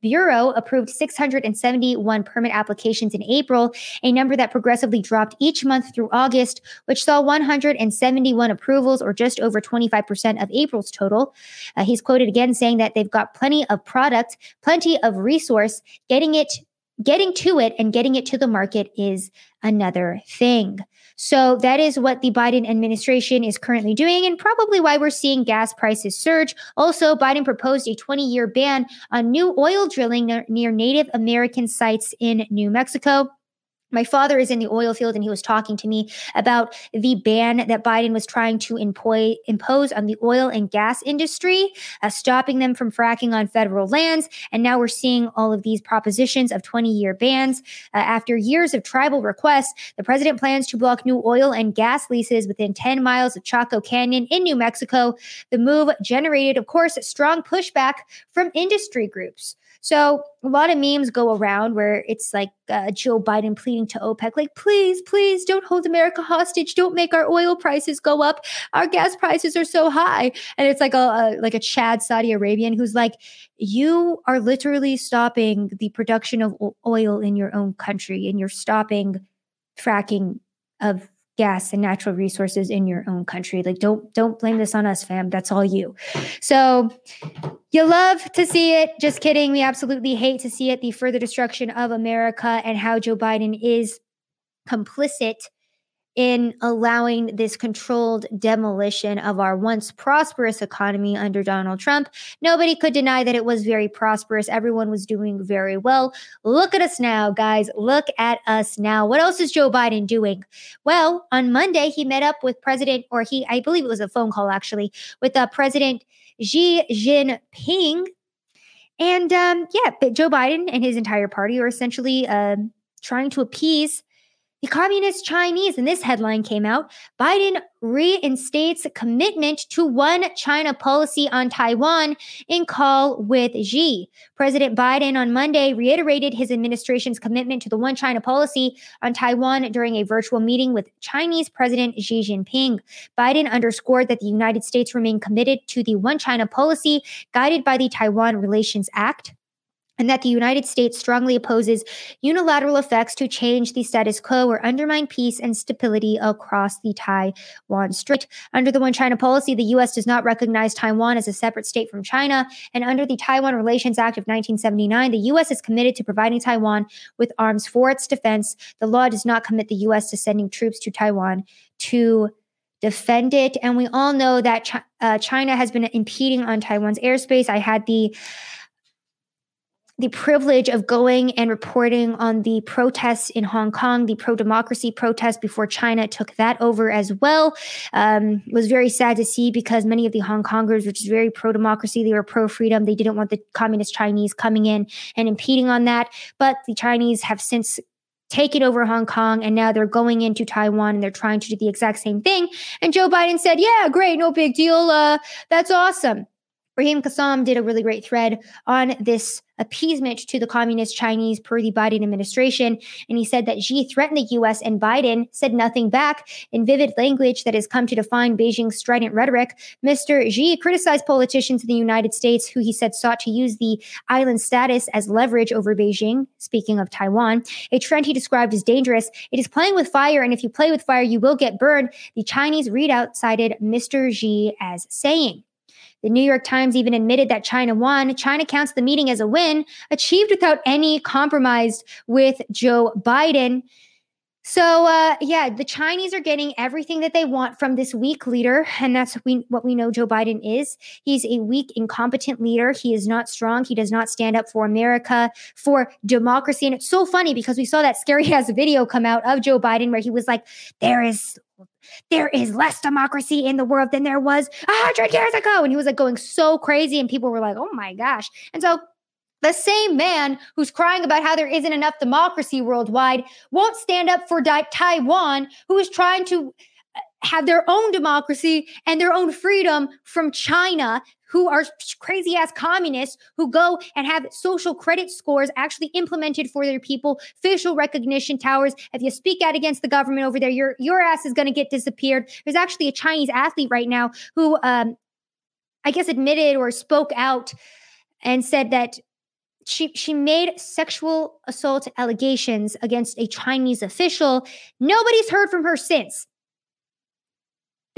Bureau approved 671 permit applications in April, a number that progressively dropped each month through August, which saw 171 approvals, or just over 25% of April's total. Uh, he's quoted again saying that they've got plenty of product, plenty of resource, getting it getting to it and getting it to the market is another thing. So that is what the Biden administration is currently doing and probably why we're seeing gas prices surge. Also, Biden proposed a 20 year ban on new oil drilling near Native American sites in New Mexico. My father is in the oil field and he was talking to me about the ban that Biden was trying to impose on the oil and gas industry, uh, stopping them from fracking on federal lands. And now we're seeing all of these propositions of 20 year bans. Uh, after years of tribal requests, the president plans to block new oil and gas leases within 10 miles of Chaco Canyon in New Mexico. The move generated, of course, strong pushback from industry groups. So a lot of memes go around where it's like uh, Joe Biden pleading to OPEC, like, please, please don't hold America hostage. Don't make our oil prices go up. Our gas prices are so high. And it's like a, a like a Chad Saudi Arabian who's like, you are literally stopping the production of oil in your own country and you're stopping fracking of gas and natural resources in your own country. Like don't don't blame this on us, fam. That's all you. So you love to see it. Just kidding. We absolutely hate to see it. The further destruction of America and how Joe Biden is complicit in allowing this controlled demolition of our once prosperous economy under Donald Trump. Nobody could deny that it was very prosperous. Everyone was doing very well. Look at us now, guys. Look at us now. What else is Joe Biden doing? Well, on Monday, he met up with President, or he, I believe it was a phone call actually, with uh, President Xi Jinping. And um, yeah, Joe Biden and his entire party are essentially uh, trying to appease the communist Chinese, and this headline came out Biden reinstates commitment to one China policy on Taiwan in call with Xi. President Biden on Monday reiterated his administration's commitment to the one China policy on Taiwan during a virtual meeting with Chinese President Xi Jinping. Biden underscored that the United States remain committed to the one China policy guided by the Taiwan Relations Act and that the United States strongly opposes unilateral effects to change the status quo or undermine peace and stability across the Taiwan Strait. Under the One China policy, the U.S. does not recognize Taiwan as a separate state from China. And under the Taiwan Relations Act of 1979, the U.S. is committed to providing Taiwan with arms for its defense. The law does not commit the U.S. to sending troops to Taiwan to defend it. And we all know that uh, China has been impeding on Taiwan's airspace. I had the the privilege of going and reporting on the protests in Hong Kong, the pro democracy protests before China took that over as well. Um, was very sad to see because many of the Hong Kongers, which is very pro democracy, they were pro freedom. They didn't want the communist Chinese coming in and impeding on that. But the Chinese have since taken over Hong Kong and now they're going into Taiwan and they're trying to do the exact same thing. And Joe Biden said, Yeah, great, no big deal. Uh, that's awesome. Raheem Kassam did a really great thread on this appeasement to the communist Chinese per the Biden administration. And he said that Xi threatened the US and Biden said nothing back in vivid language that has come to define Beijing's strident rhetoric. Mr. Xi criticized politicians in the United States who he said sought to use the island status as leverage over Beijing, speaking of Taiwan, a trend he described as dangerous. It is playing with fire, and if you play with fire, you will get burned. The Chinese readout cited Mr. Xi as saying. The New York Times even admitted that China won. China counts the meeting as a win, achieved without any compromise with Joe Biden. So, uh, yeah, the Chinese are getting everything that they want from this weak leader. And that's we, what we know Joe Biden is. He's a weak, incompetent leader. He is not strong. He does not stand up for America, for democracy. And it's so funny because we saw that scary ass video come out of Joe Biden where he was like, there is there is less democracy in the world than there was a hundred years ago. And he was like going so crazy, and people were like, oh my gosh. And so the same man who's crying about how there isn't enough democracy worldwide won't stand up for Taiwan, who is trying to have their own democracy and their own freedom from China, who are crazy ass communists who go and have social credit scores actually implemented for their people, facial recognition towers. If you speak out against the government over there, your your ass is going to get disappeared. There's actually a Chinese athlete right now who, um, I guess, admitted or spoke out and said that she she made sexual assault allegations against a Chinese official. Nobody's heard from her since.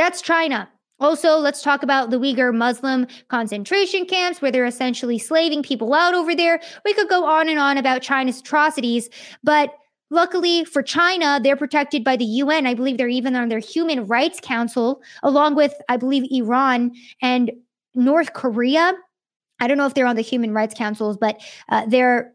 That's China. Also, let's talk about the Uyghur Muslim concentration camps where they're essentially slaving people out over there. We could go on and on about China's atrocities, but luckily for China, they're protected by the UN. I believe they're even on their Human Rights Council, along with, I believe, Iran and North Korea. I don't know if they're on the human rights councils, but uh, they're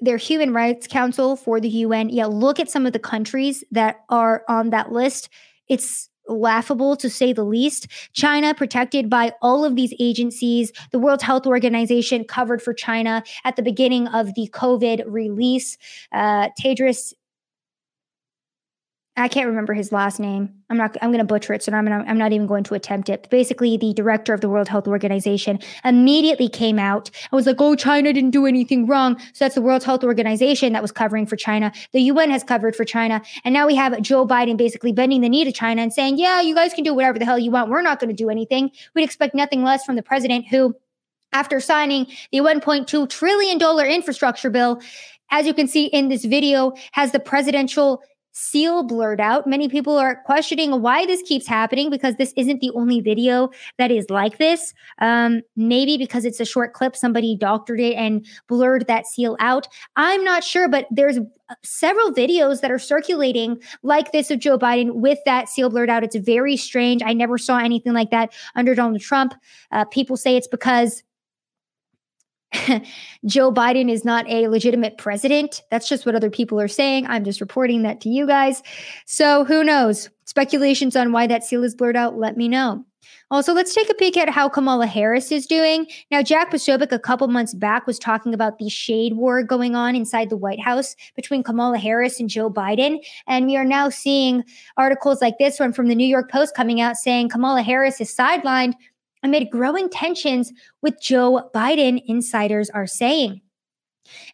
their human rights council for the UN. Yeah, look at some of the countries that are on that list. It's laughable to say the least. China, protected by all of these agencies, the World Health Organization covered for China at the beginning of the COVID release. Uh, Tedros I can't remember his last name. I'm not. I'm going to butcher it, so I'm. Gonna, I'm not even going to attempt it. Basically, the director of the World Health Organization immediately came out and was like, "Oh, China didn't do anything wrong." So that's the World Health Organization that was covering for China. The UN has covered for China, and now we have Joe Biden basically bending the knee to China and saying, "Yeah, you guys can do whatever the hell you want. We're not going to do anything." We'd expect nothing less from the president, who, after signing the 1.2 trillion dollar infrastructure bill, as you can see in this video, has the presidential seal blurred out. Many people are questioning why this keeps happening because this isn't the only video that is like this. Um, maybe because it's a short clip, somebody doctored it and blurred that seal out. I'm not sure, but there's uh, several videos that are circulating like this of Joe Biden with that seal blurred out. It's very strange. I never saw anything like that under Donald Trump. Uh, people say it's because Joe Biden is not a legitimate president. That's just what other people are saying. I'm just reporting that to you guys. So who knows? Speculations on why that seal is blurred out, let me know. Also, let's take a peek at how Kamala Harris is doing. Now, Jack Posobiec a couple months back was talking about the shade war going on inside the White House between Kamala Harris and Joe Biden. And we are now seeing articles like this one from the New York Post coming out saying Kamala Harris is sidelined amid growing tensions with Joe Biden, insiders are saying.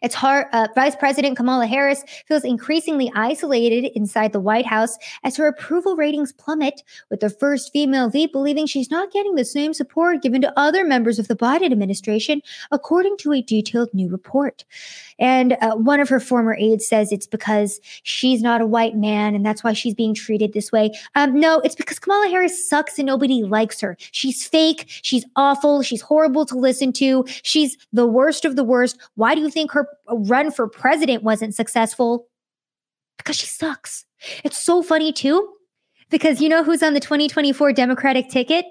It's hard. Uh, Vice President Kamala Harris feels increasingly isolated inside the White House as her approval ratings plummet, with the first female V believing she's not getting the same support given to other members of the Biden administration, according to a detailed new report. And uh, one of her former aides says it's because she's not a white man and that's why she's being treated this way. Um, no, it's because Kamala Harris sucks and nobody likes her. She's fake. She's awful. She's horrible to listen to. She's the worst of the worst. Why do you think her run for president wasn't successful? Because she sucks. It's so funny too, because you know who's on the 2024 Democratic ticket?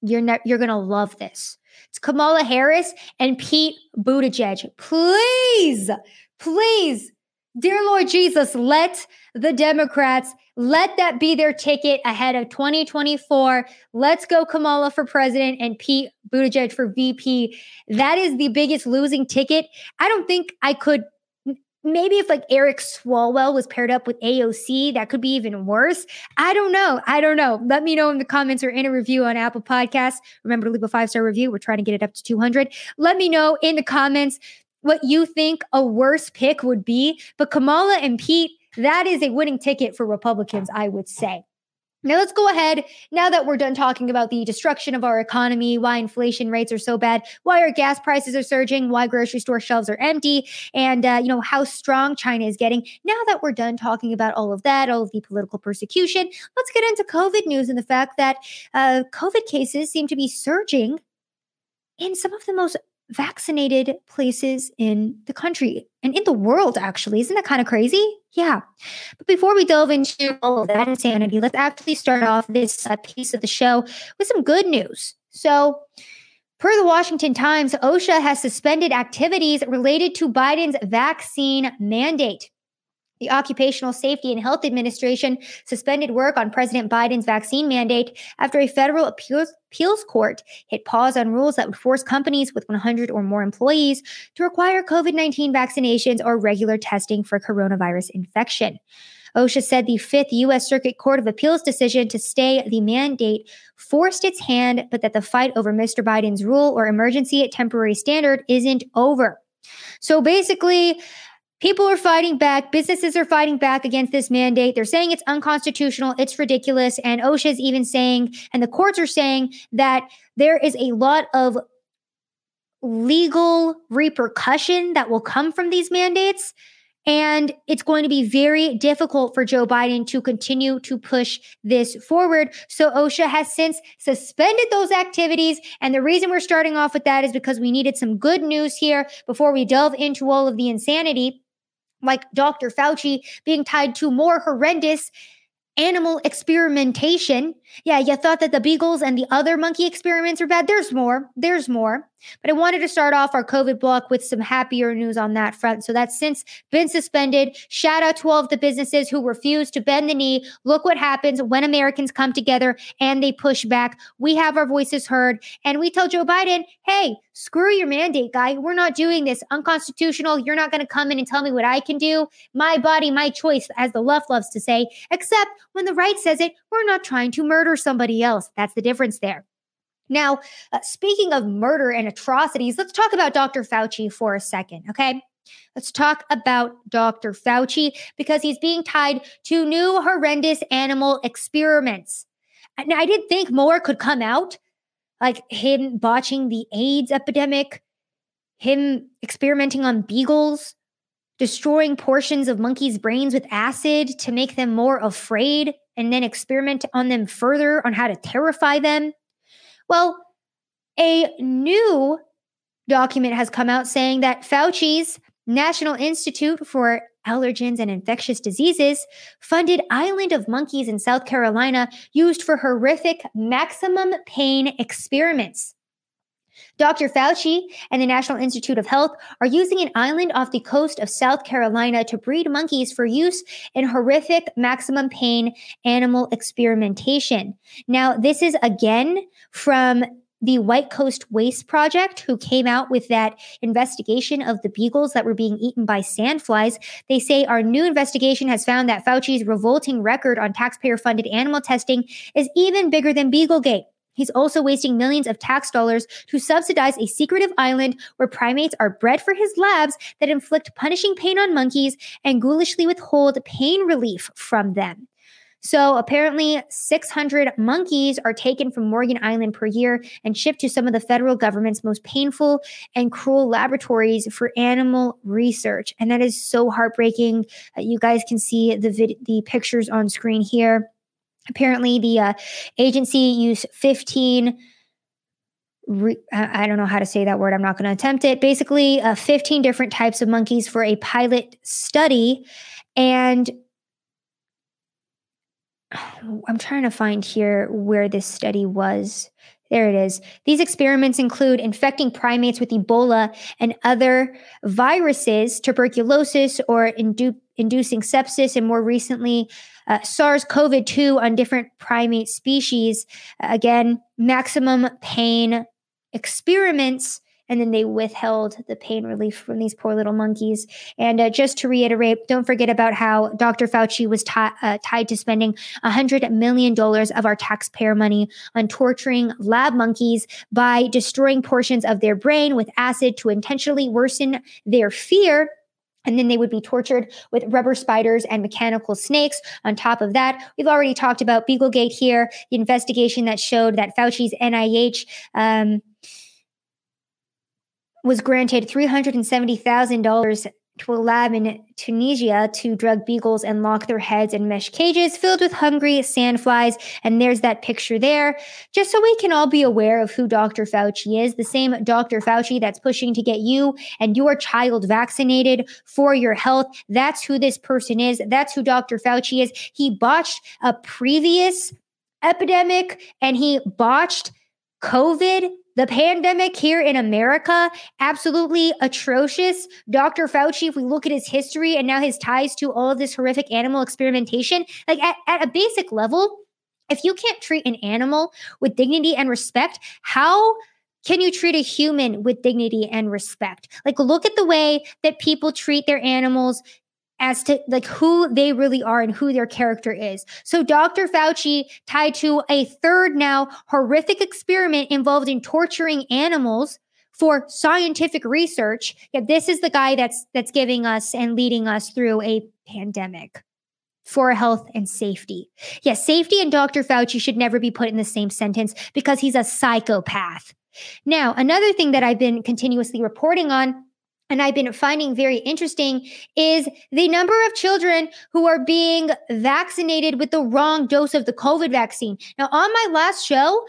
You're you're gonna love this. It's Kamala Harris and Pete Buttigieg. Please, please, dear Lord Jesus, let the Democrats let that be their ticket ahead of 2024. Let's go Kamala for president and Pete Buttigieg for VP. That is the biggest losing ticket. I don't think I could maybe if like Eric Swalwell was paired up with AOC, that could be even worse. I don't know. I don't know. Let me know in the comments or in a review on Apple Podcasts. Remember to leave a five star review. We're trying to get it up to 200. Let me know in the comments what you think a worse pick would be. But Kamala and Pete, that is a winning ticket for Republicans, I would say. Now, let's go ahead. Now that we're done talking about the destruction of our economy, why inflation rates are so bad, why our gas prices are surging, why grocery store shelves are empty, and uh, you know how strong China is getting. Now that we're done talking about all of that, all of the political persecution, let's get into COVID news and the fact that uh, COVID cases seem to be surging in some of the most vaccinated places in the country and in the world, actually. Isn't that kind of crazy? Yeah. But before we delve into all of that insanity, let's actually start off this uh, piece of the show with some good news. So, per the Washington Times, OSHA has suspended activities related to Biden's vaccine mandate. The Occupational Safety and Health Administration suspended work on President Biden's vaccine mandate after a federal appeals, appeals court hit pause on rules that would force companies with 100 or more employees to require COVID 19 vaccinations or regular testing for coronavirus infection. OSHA said the Fifth U.S. Circuit Court of Appeals decision to stay the mandate forced its hand, but that the fight over Mr. Biden's rule or emergency at temporary standard isn't over. So basically, People are fighting back. Businesses are fighting back against this mandate. They're saying it's unconstitutional. It's ridiculous. And OSHA is even saying, and the courts are saying that there is a lot of legal repercussion that will come from these mandates. And it's going to be very difficult for Joe Biden to continue to push this forward. So OSHA has since suspended those activities. And the reason we're starting off with that is because we needed some good news here before we delve into all of the insanity like Dr. Fauci being tied to more horrendous animal experimentation. Yeah, you thought that the beagles and the other monkey experiments were bad. There's more. There's more. But I wanted to start off our COVID block with some happier news on that front. So that's since been suspended. Shout out to all of the businesses who refuse to bend the knee. Look what happens when Americans come together and they push back. We have our voices heard and we tell Joe Biden, hey, screw your mandate, guy. We're not doing this. Unconstitutional. You're not going to come in and tell me what I can do. My body, my choice, as the left loves to say, except when the right says it, we're not trying to murder somebody else. That's the difference there. Now, uh, speaking of murder and atrocities, let's talk about Dr. Fauci for a second, okay? Let's talk about Dr. Fauci because he's being tied to new horrendous animal experiments. Now, I didn't think more could come out, like him botching the AIDS epidemic, him experimenting on beagles, destroying portions of monkeys' brains with acid to make them more afraid, and then experiment on them further on how to terrify them. Well, a new document has come out saying that Fauci's National Institute for Allergens and Infectious Diseases funded Island of Monkeys in South Carolina used for horrific maximum pain experiments. Dr. Fauci and the National Institute of Health are using an island off the coast of South Carolina to breed monkeys for use in horrific maximum pain animal experimentation. Now, this is again from the White Coat Waste Project, who came out with that investigation of the beagles that were being eaten by sandflies. They say our new investigation has found that Fauci's revolting record on taxpayer funded animal testing is even bigger than Beaglegate. He's also wasting millions of tax dollars to subsidize a secretive island where primates are bred for his labs that inflict punishing pain on monkeys and ghoulishly withhold pain relief from them. So apparently, 600 monkeys are taken from Morgan Island per year and shipped to some of the federal government's most painful and cruel laboratories for animal research. And that is so heartbreaking. You guys can see the vid- the pictures on screen here. Apparently, the uh, agency used 15. Re- I don't know how to say that word. I'm not going to attempt it. Basically, uh, 15 different types of monkeys for a pilot study. And I'm trying to find here where this study was. There it is. These experiments include infecting primates with Ebola and other viruses, tuberculosis, or indu- inducing sepsis, and more recently, uh, SARS CoV 2 on different primate species. Uh, again, maximum pain experiments and then they withheld the pain relief from these poor little monkeys. And uh, just to reiterate, don't forget about how Dr. Fauci was t- uh, tied to spending $100 million of our taxpayer money on torturing lab monkeys by destroying portions of their brain with acid to intentionally worsen their fear. And then they would be tortured with rubber spiders and mechanical snakes. On top of that, we've already talked about Beaglegate here, the investigation that showed that Fauci's NIH um, was granted $370,000 to a lab in Tunisia to drug beagles and lock their heads in mesh cages filled with hungry sandflies. And there's that picture there, just so we can all be aware of who Dr. Fauci is. The same Dr. Fauci that's pushing to get you and your child vaccinated for your health. That's who this person is. That's who Dr. Fauci is. He botched a previous epidemic and he botched COVID the pandemic here in America, absolutely atrocious. Dr. Fauci, if we look at his history and now his ties to all of this horrific animal experimentation, like at, at a basic level, if you can't treat an animal with dignity and respect, how can you treat a human with dignity and respect? Like, look at the way that people treat their animals as to like who they really are and who their character is. So Dr. Fauci tied to a third now horrific experiment involved in torturing animals for scientific research. Yeah, this is the guy that's that's giving us and leading us through a pandemic for health and safety. Yes, safety and Dr. Fauci should never be put in the same sentence because he's a psychopath. Now, another thing that I've been continuously reporting on and I've been finding very interesting is the number of children who are being vaccinated with the wrong dose of the COVID vaccine. Now, on my last show,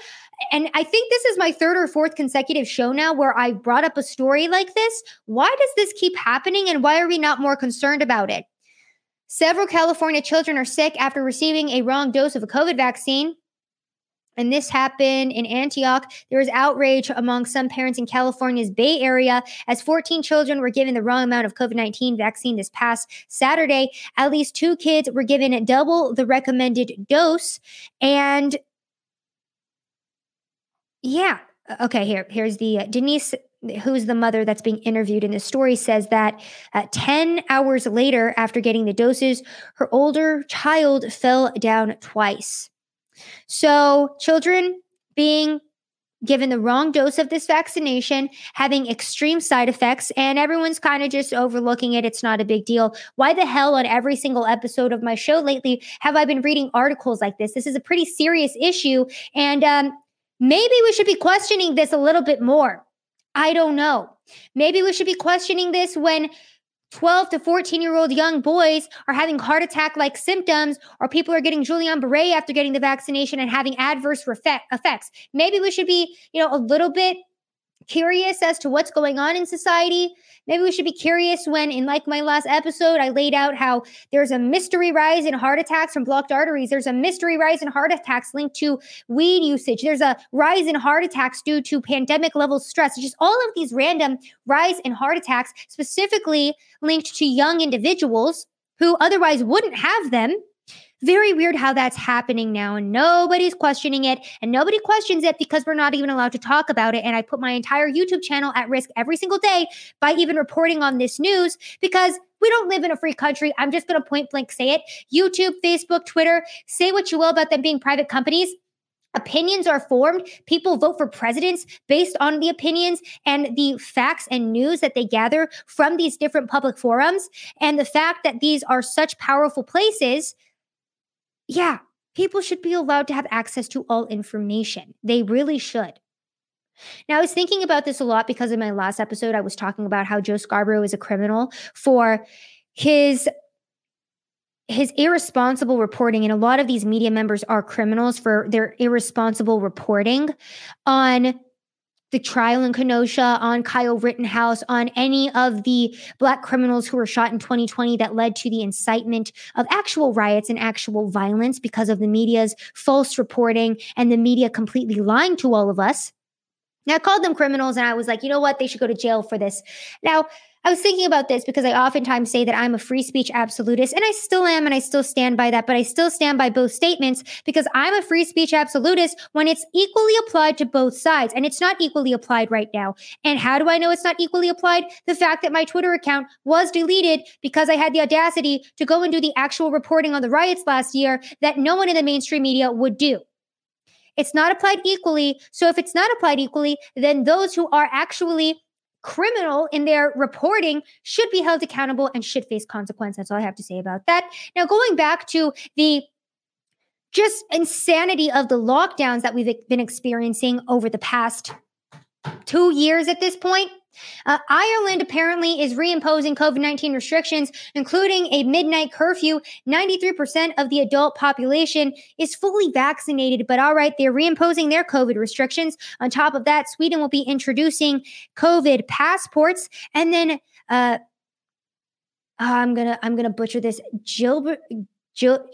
and I think this is my third or fourth consecutive show now where I brought up a story like this. Why does this keep happening and why are we not more concerned about it? Several California children are sick after receiving a wrong dose of a COVID vaccine and this happened in Antioch. There was outrage among some parents in California's Bay Area as 14 children were given the wrong amount of COVID 19 vaccine this past Saturday. At least two kids were given double the recommended dose. And yeah, okay, here, here's the uh, Denise who's the mother that's being interviewed in this story says that uh, 10 hours later after getting the doses her older child fell down twice so, children being given the wrong dose of this vaccination, having extreme side effects, and everyone's kind of just overlooking it. It's not a big deal. Why the hell on every single episode of my show lately have I been reading articles like this? This is a pretty serious issue. And um, maybe we should be questioning this a little bit more. I don't know. Maybe we should be questioning this when 12 to 14 year old young boys are having heart attack like symptoms, or people are getting Guillain Barre after getting the vaccination and having adverse effects. Maybe we should be, you know, a little bit curious as to what's going on in society. Maybe we should be curious when, in like my last episode, I laid out how there's a mystery rise in heart attacks from blocked arteries. There's a mystery rise in heart attacks linked to weed usage. There's a rise in heart attacks due to pandemic level stress. Just all of these random rise in heart attacks, specifically linked to young individuals who otherwise wouldn't have them very weird how that's happening now, and nobody's questioning it, and nobody questions it because we're not even allowed to talk about it. And I put my entire YouTube channel at risk every single day by even reporting on this news because we don't live in a free country. I'm just going to point blank say it. YouTube, Facebook, Twitter, say what you will about them being private companies. Opinions are formed. People vote for presidents based on the opinions and the facts and news that they gather from these different public forums. And the fact that these are such powerful places yeah, people should be allowed to have access to all information. They really should. Now, I was thinking about this a lot because in my last episode, I was talking about how Joe Scarborough is a criminal for his his irresponsible reporting and a lot of these media members are criminals for their irresponsible reporting on the trial in Kenosha, on Kyle Rittenhouse, on any of the black criminals who were shot in 2020 that led to the incitement of actual riots and actual violence because of the media's false reporting and the media completely lying to all of us. Now, I called them criminals and I was like, you know what? They should go to jail for this. Now, I was thinking about this because I oftentimes say that I'm a free speech absolutist, and I still am, and I still stand by that. But I still stand by both statements because I'm a free speech absolutist when it's equally applied to both sides, and it's not equally applied right now. And how do I know it's not equally applied? The fact that my Twitter account was deleted because I had the audacity to go and do the actual reporting on the riots last year that no one in the mainstream media would do. It's not applied equally. So if it's not applied equally, then those who are actually criminal in their reporting should be held accountable and should face consequence. That's all I have to say about that. Now, going back to the just insanity of the lockdowns that we've been experiencing over the past two years at this point. Uh, Ireland apparently is reimposing COVID 19 restrictions, including a midnight curfew. 93% of the adult population is fully vaccinated, but all right, they're reimposing their COVID restrictions. On top of that, Sweden will be introducing COVID passports. And then, uh, I'm gonna I'm gonna butcher this. Gilbert Gil,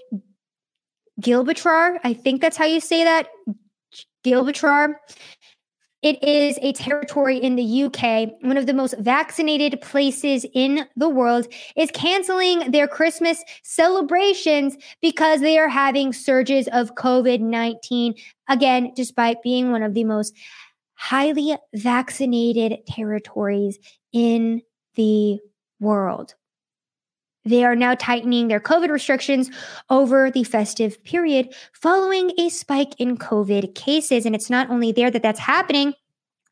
Gilbitrar, I think that's how you say that. Gilbitrar It is a territory in the UK, one of the most vaccinated places in the world, is canceling their Christmas celebrations because they are having surges of COVID 19. Again, despite being one of the most highly vaccinated territories in the world. They are now tightening their COVID restrictions over the festive period following a spike in COVID cases. And it's not only there that that's happening.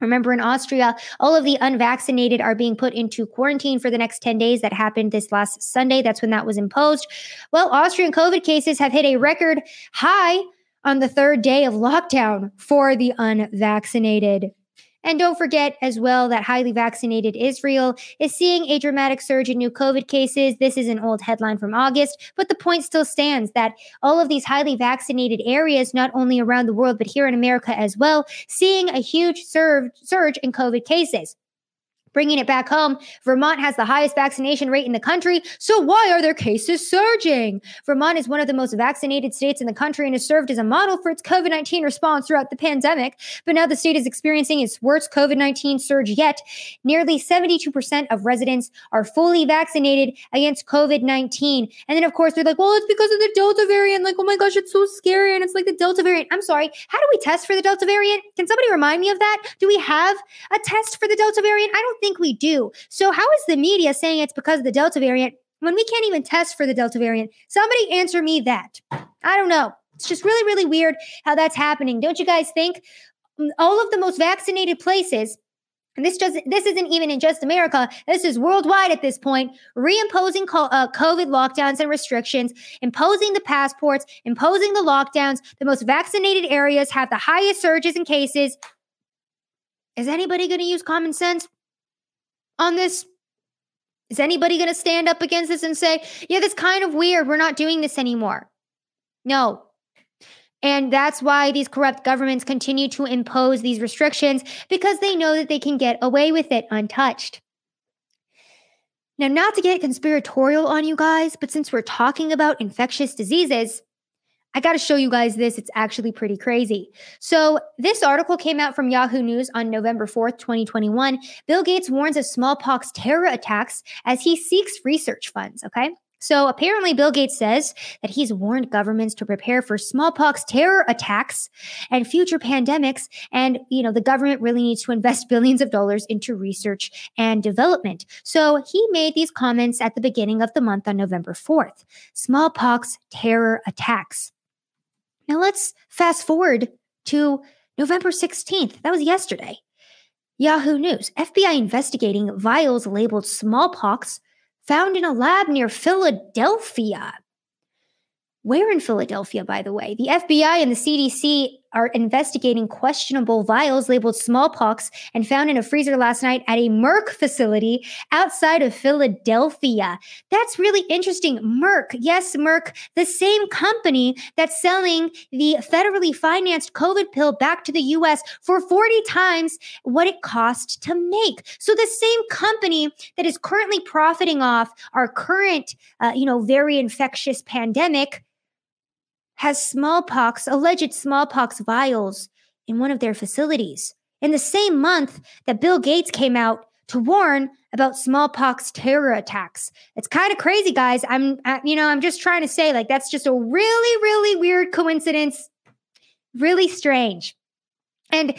Remember, in Austria, all of the unvaccinated are being put into quarantine for the next 10 days. That happened this last Sunday. That's when that was imposed. Well, Austrian COVID cases have hit a record high on the third day of lockdown for the unvaccinated. And don't forget as well that highly vaccinated Israel is seeing a dramatic surge in new COVID cases. This is an old headline from August, but the point still stands that all of these highly vaccinated areas, not only around the world, but here in America as well, seeing a huge surge, surge in COVID cases. Bringing it back home, Vermont has the highest vaccination rate in the country. So why are their cases surging? Vermont is one of the most vaccinated states in the country and has served as a model for its COVID 19 response throughout the pandemic. But now the state is experiencing its worst COVID 19 surge yet. Nearly 72% of residents are fully vaccinated against COVID 19. And then, of course, they're like, well, it's because of the Delta variant. Like, oh my gosh, it's so scary. And it's like the Delta variant. I'm sorry. How do we test for the Delta variant? Can somebody remind me of that? Do we have a test for the Delta variant? I don't think we do. So, how is the media saying it's because of the Delta variant when we can't even test for the Delta variant? Somebody answer me that. I don't know. It's just really, really weird how that's happening. Don't you guys think? Mm, all of the most vaccinated places and this just this isn't even in just America. This is worldwide at this point. Reimposing uh, COVID lockdowns and restrictions, imposing the passports, imposing the lockdowns. The most vaccinated areas have the highest surges in cases. Is anybody going to use common sense? On this? Is anybody going to stand up against this and say, yeah, that's kind of weird. We're not doing this anymore? No. And that's why these corrupt governments continue to impose these restrictions because they know that they can get away with it untouched. Now, not to get conspiratorial on you guys, but since we're talking about infectious diseases, I got to show you guys this. It's actually pretty crazy. So, this article came out from Yahoo News on November 4th, 2021. Bill Gates warns of smallpox terror attacks as he seeks research funds. Okay. So apparently, Bill Gates says that he's warned governments to prepare for smallpox terror attacks and future pandemics. And, you know, the government really needs to invest billions of dollars into research and development. So he made these comments at the beginning of the month on November 4th smallpox terror attacks. Now let's fast forward to November 16th. That was yesterday. Yahoo News FBI investigating vials labeled smallpox found in a lab near Philadelphia. Where in Philadelphia, by the way? The FBI and the CDC are investigating questionable vials labeled smallpox and found in a freezer last night at a Merck facility outside of Philadelphia. That's really interesting. Merck, yes, Merck, the same company that's selling the federally financed COVID pill back to the US for 40 times what it cost to make. So the same company that is currently profiting off our current, uh, you know, very infectious pandemic has smallpox, alleged smallpox vials in one of their facilities. In the same month that Bill Gates came out to warn about smallpox terror attacks. It's kind of crazy, guys. I'm, you know, I'm just trying to say, like, that's just a really, really weird coincidence. Really strange. And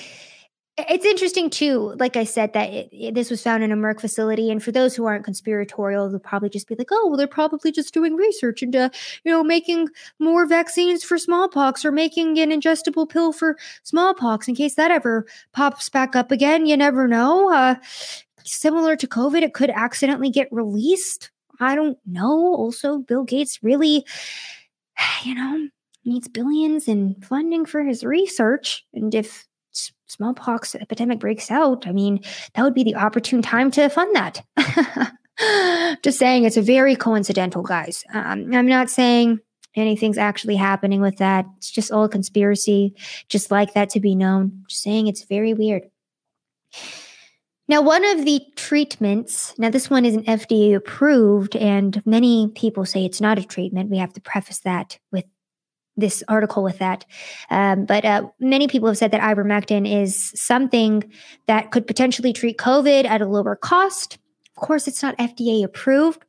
it's interesting too, like I said, that it, it, this was found in a Merck facility. And for those who aren't conspiratorial, they'll probably just be like, "Oh, well, they're probably just doing research into, you know, making more vaccines for smallpox or making an ingestible pill for smallpox in case that ever pops back up again." You never know. Uh, similar to COVID, it could accidentally get released. I don't know. Also, Bill Gates really, you know, needs billions in funding for his research, and if smallpox epidemic breaks out, I mean, that would be the opportune time to fund that. Just saying, it's a very coincidental, guys. Um, I'm not saying anything's actually happening with that. It's just all a conspiracy, just like that to be known. Just saying, it's very weird. Now, one of the treatments, now this one isn't FDA approved, and many people say it's not a treatment. We have to preface that with this article with that. Um, but uh, many people have said that ivermectin is something that could potentially treat COVID at a lower cost. Of course, it's not FDA approved.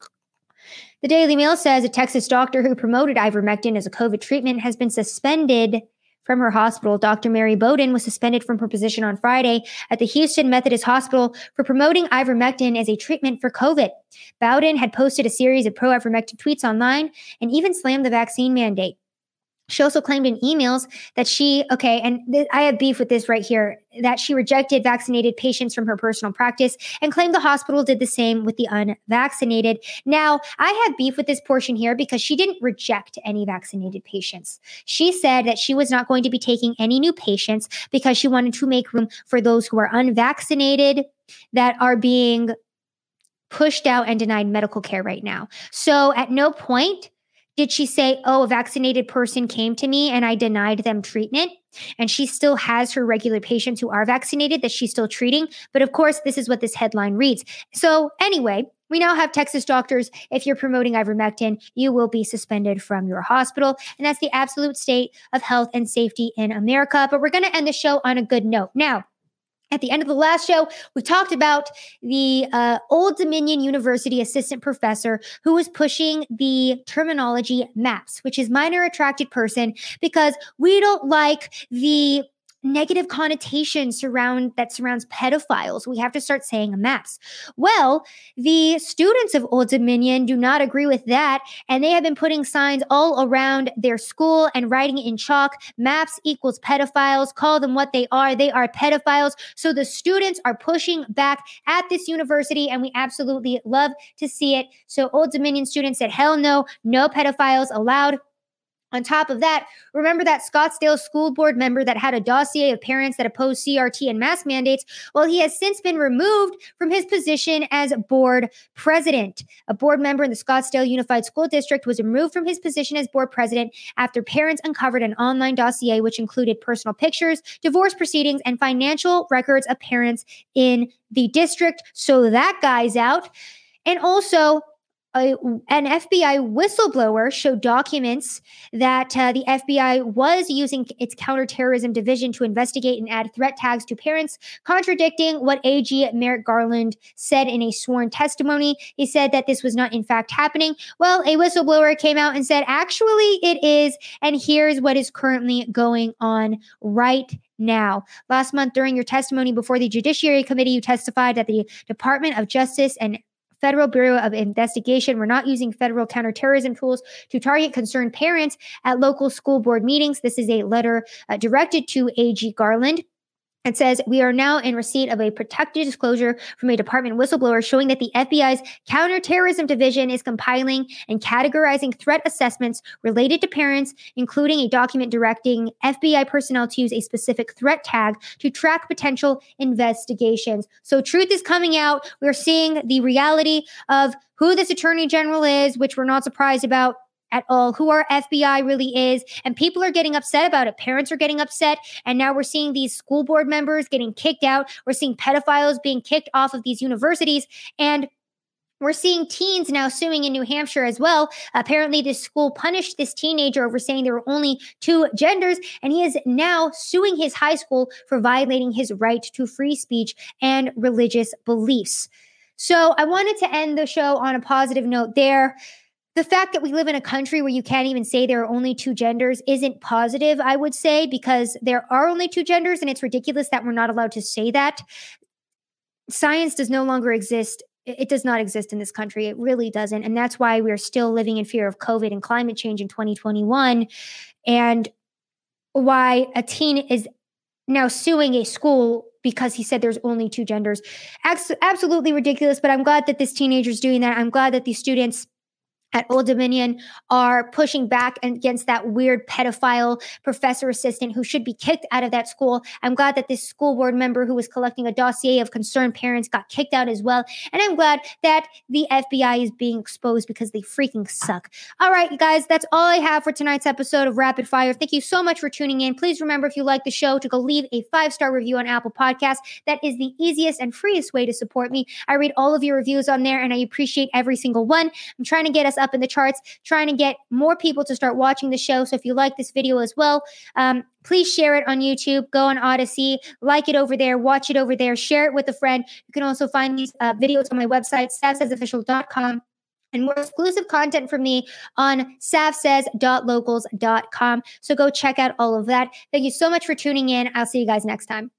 The Daily Mail says a Texas doctor who promoted ivermectin as a COVID treatment has been suspended from her hospital. Dr. Mary Bowden was suspended from her position on Friday at the Houston Methodist Hospital for promoting ivermectin as a treatment for COVID. Bowden had posted a series of pro ivermectin tweets online and even slammed the vaccine mandate. She also claimed in emails that she, okay, and th- I have beef with this right here, that she rejected vaccinated patients from her personal practice and claimed the hospital did the same with the unvaccinated. Now, I have beef with this portion here because she didn't reject any vaccinated patients. She said that she was not going to be taking any new patients because she wanted to make room for those who are unvaccinated that are being pushed out and denied medical care right now. So at no point did she say, oh, a vaccinated person came to me and I denied them treatment? And she still has her regular patients who are vaccinated that she's still treating. But of course, this is what this headline reads. So, anyway, we now have Texas doctors. If you're promoting ivermectin, you will be suspended from your hospital. And that's the absolute state of health and safety in America. But we're going to end the show on a good note. Now, at the end of the last show, we talked about the uh, Old Dominion University assistant professor who was pushing the terminology MAPS, which is minor attracted person, because we don't like the negative connotation surround that surrounds pedophiles. We have to start saying MAPS. Well, the students of Old Dominion do not agree with that, and they have been putting signs all around their school and writing in chalk MAPS equals pedophiles. Call them what they are. They are pedophiles. So the students are pushing back at this university, and we absolutely love to see it. So Old Dominion students said, hell no, no pedophiles allowed. On top of that, remember that Scottsdale school board member that had a dossier of parents that opposed CRT and mask mandates? Well, he has since been removed from his position as board president. A board member in the Scottsdale Unified School District was removed from his position as board president after parents uncovered an online dossier which included personal pictures, divorce proceedings, and financial records of parents in the district. So that guy's out. And also, a, an FBI whistleblower showed documents that uh, the FBI was using its counterterrorism division to investigate and add threat tags to parents, contradicting what AG Merrick Garland said in a sworn testimony. He said that this was not, in fact, happening. Well, a whistleblower came out and said, actually, it is. And here's what is currently going on right now. Last month, during your testimony before the Judiciary Committee, you testified that the Department of Justice and Federal Bureau of Investigation We're not using federal counterterrorism tools to target concerned parents at local school board meetings. This is a letter uh, directed to AG Garland. It says, We are now in receipt of a protected disclosure from a department whistleblower showing that the FBI's counterterrorism division is compiling and categorizing threat assessments related to parents, including a document directing FBI personnel to use a specific threat tag to track potential investigations. So, truth is coming out. We're seeing the reality of who this attorney general is, which we're not surprised about at all, who our FBI really is. And people are getting upset about it. Parents are getting upset. And now we're seeing these school board members getting kicked out. We're seeing pedophiles being kicked off of these universities. And we're seeing teens now suing in New Hampshire as well. Apparently, this school punished this teenager over saying there were only two genders, and he is now suing his high school for violating his right to free speech and religious beliefs. So, I wanted to end the show on a positive note there the fact that we live in a country where you can't even say there are only two genders isn't positive, I would say, because there are only two genders and it's ridiculous that we're not allowed to say that. Science does no longer exist. It does not exist in this country. It really doesn't. And that's why we're still living in fear of COVID and climate change in 2021. And why a teen is now suing a school because he said there's only two genders. Absolutely ridiculous. But I'm glad that this teenager is doing that. I'm glad that these students at Old Dominion are pushing back against that weird pedophile professor assistant who should be kicked out of that school. I'm glad that this school board member who was collecting a dossier of concerned parents got kicked out as well. And I'm glad that the FBI is being exposed because they freaking suck. All right, you guys, that's all I have for tonight's episode of Rapid Fire. Thank you so much for tuning in. Please remember if you like the show to go leave a five star review on Apple Podcasts. That is the easiest and freest way to support me. I read all of your reviews on there and I appreciate every single one. I'm trying to get us up in the charts, trying to get more people to start watching the show. So if you like this video as well, um, please share it on YouTube. Go on Odysee, like it over there, watch it over there, share it with a friend. You can also find these uh, videos on my website, savsaysofficial.com and more exclusive content from me on savsays.locals.com. So go check out all of that. Thank you so much for tuning in. I'll see you guys next time.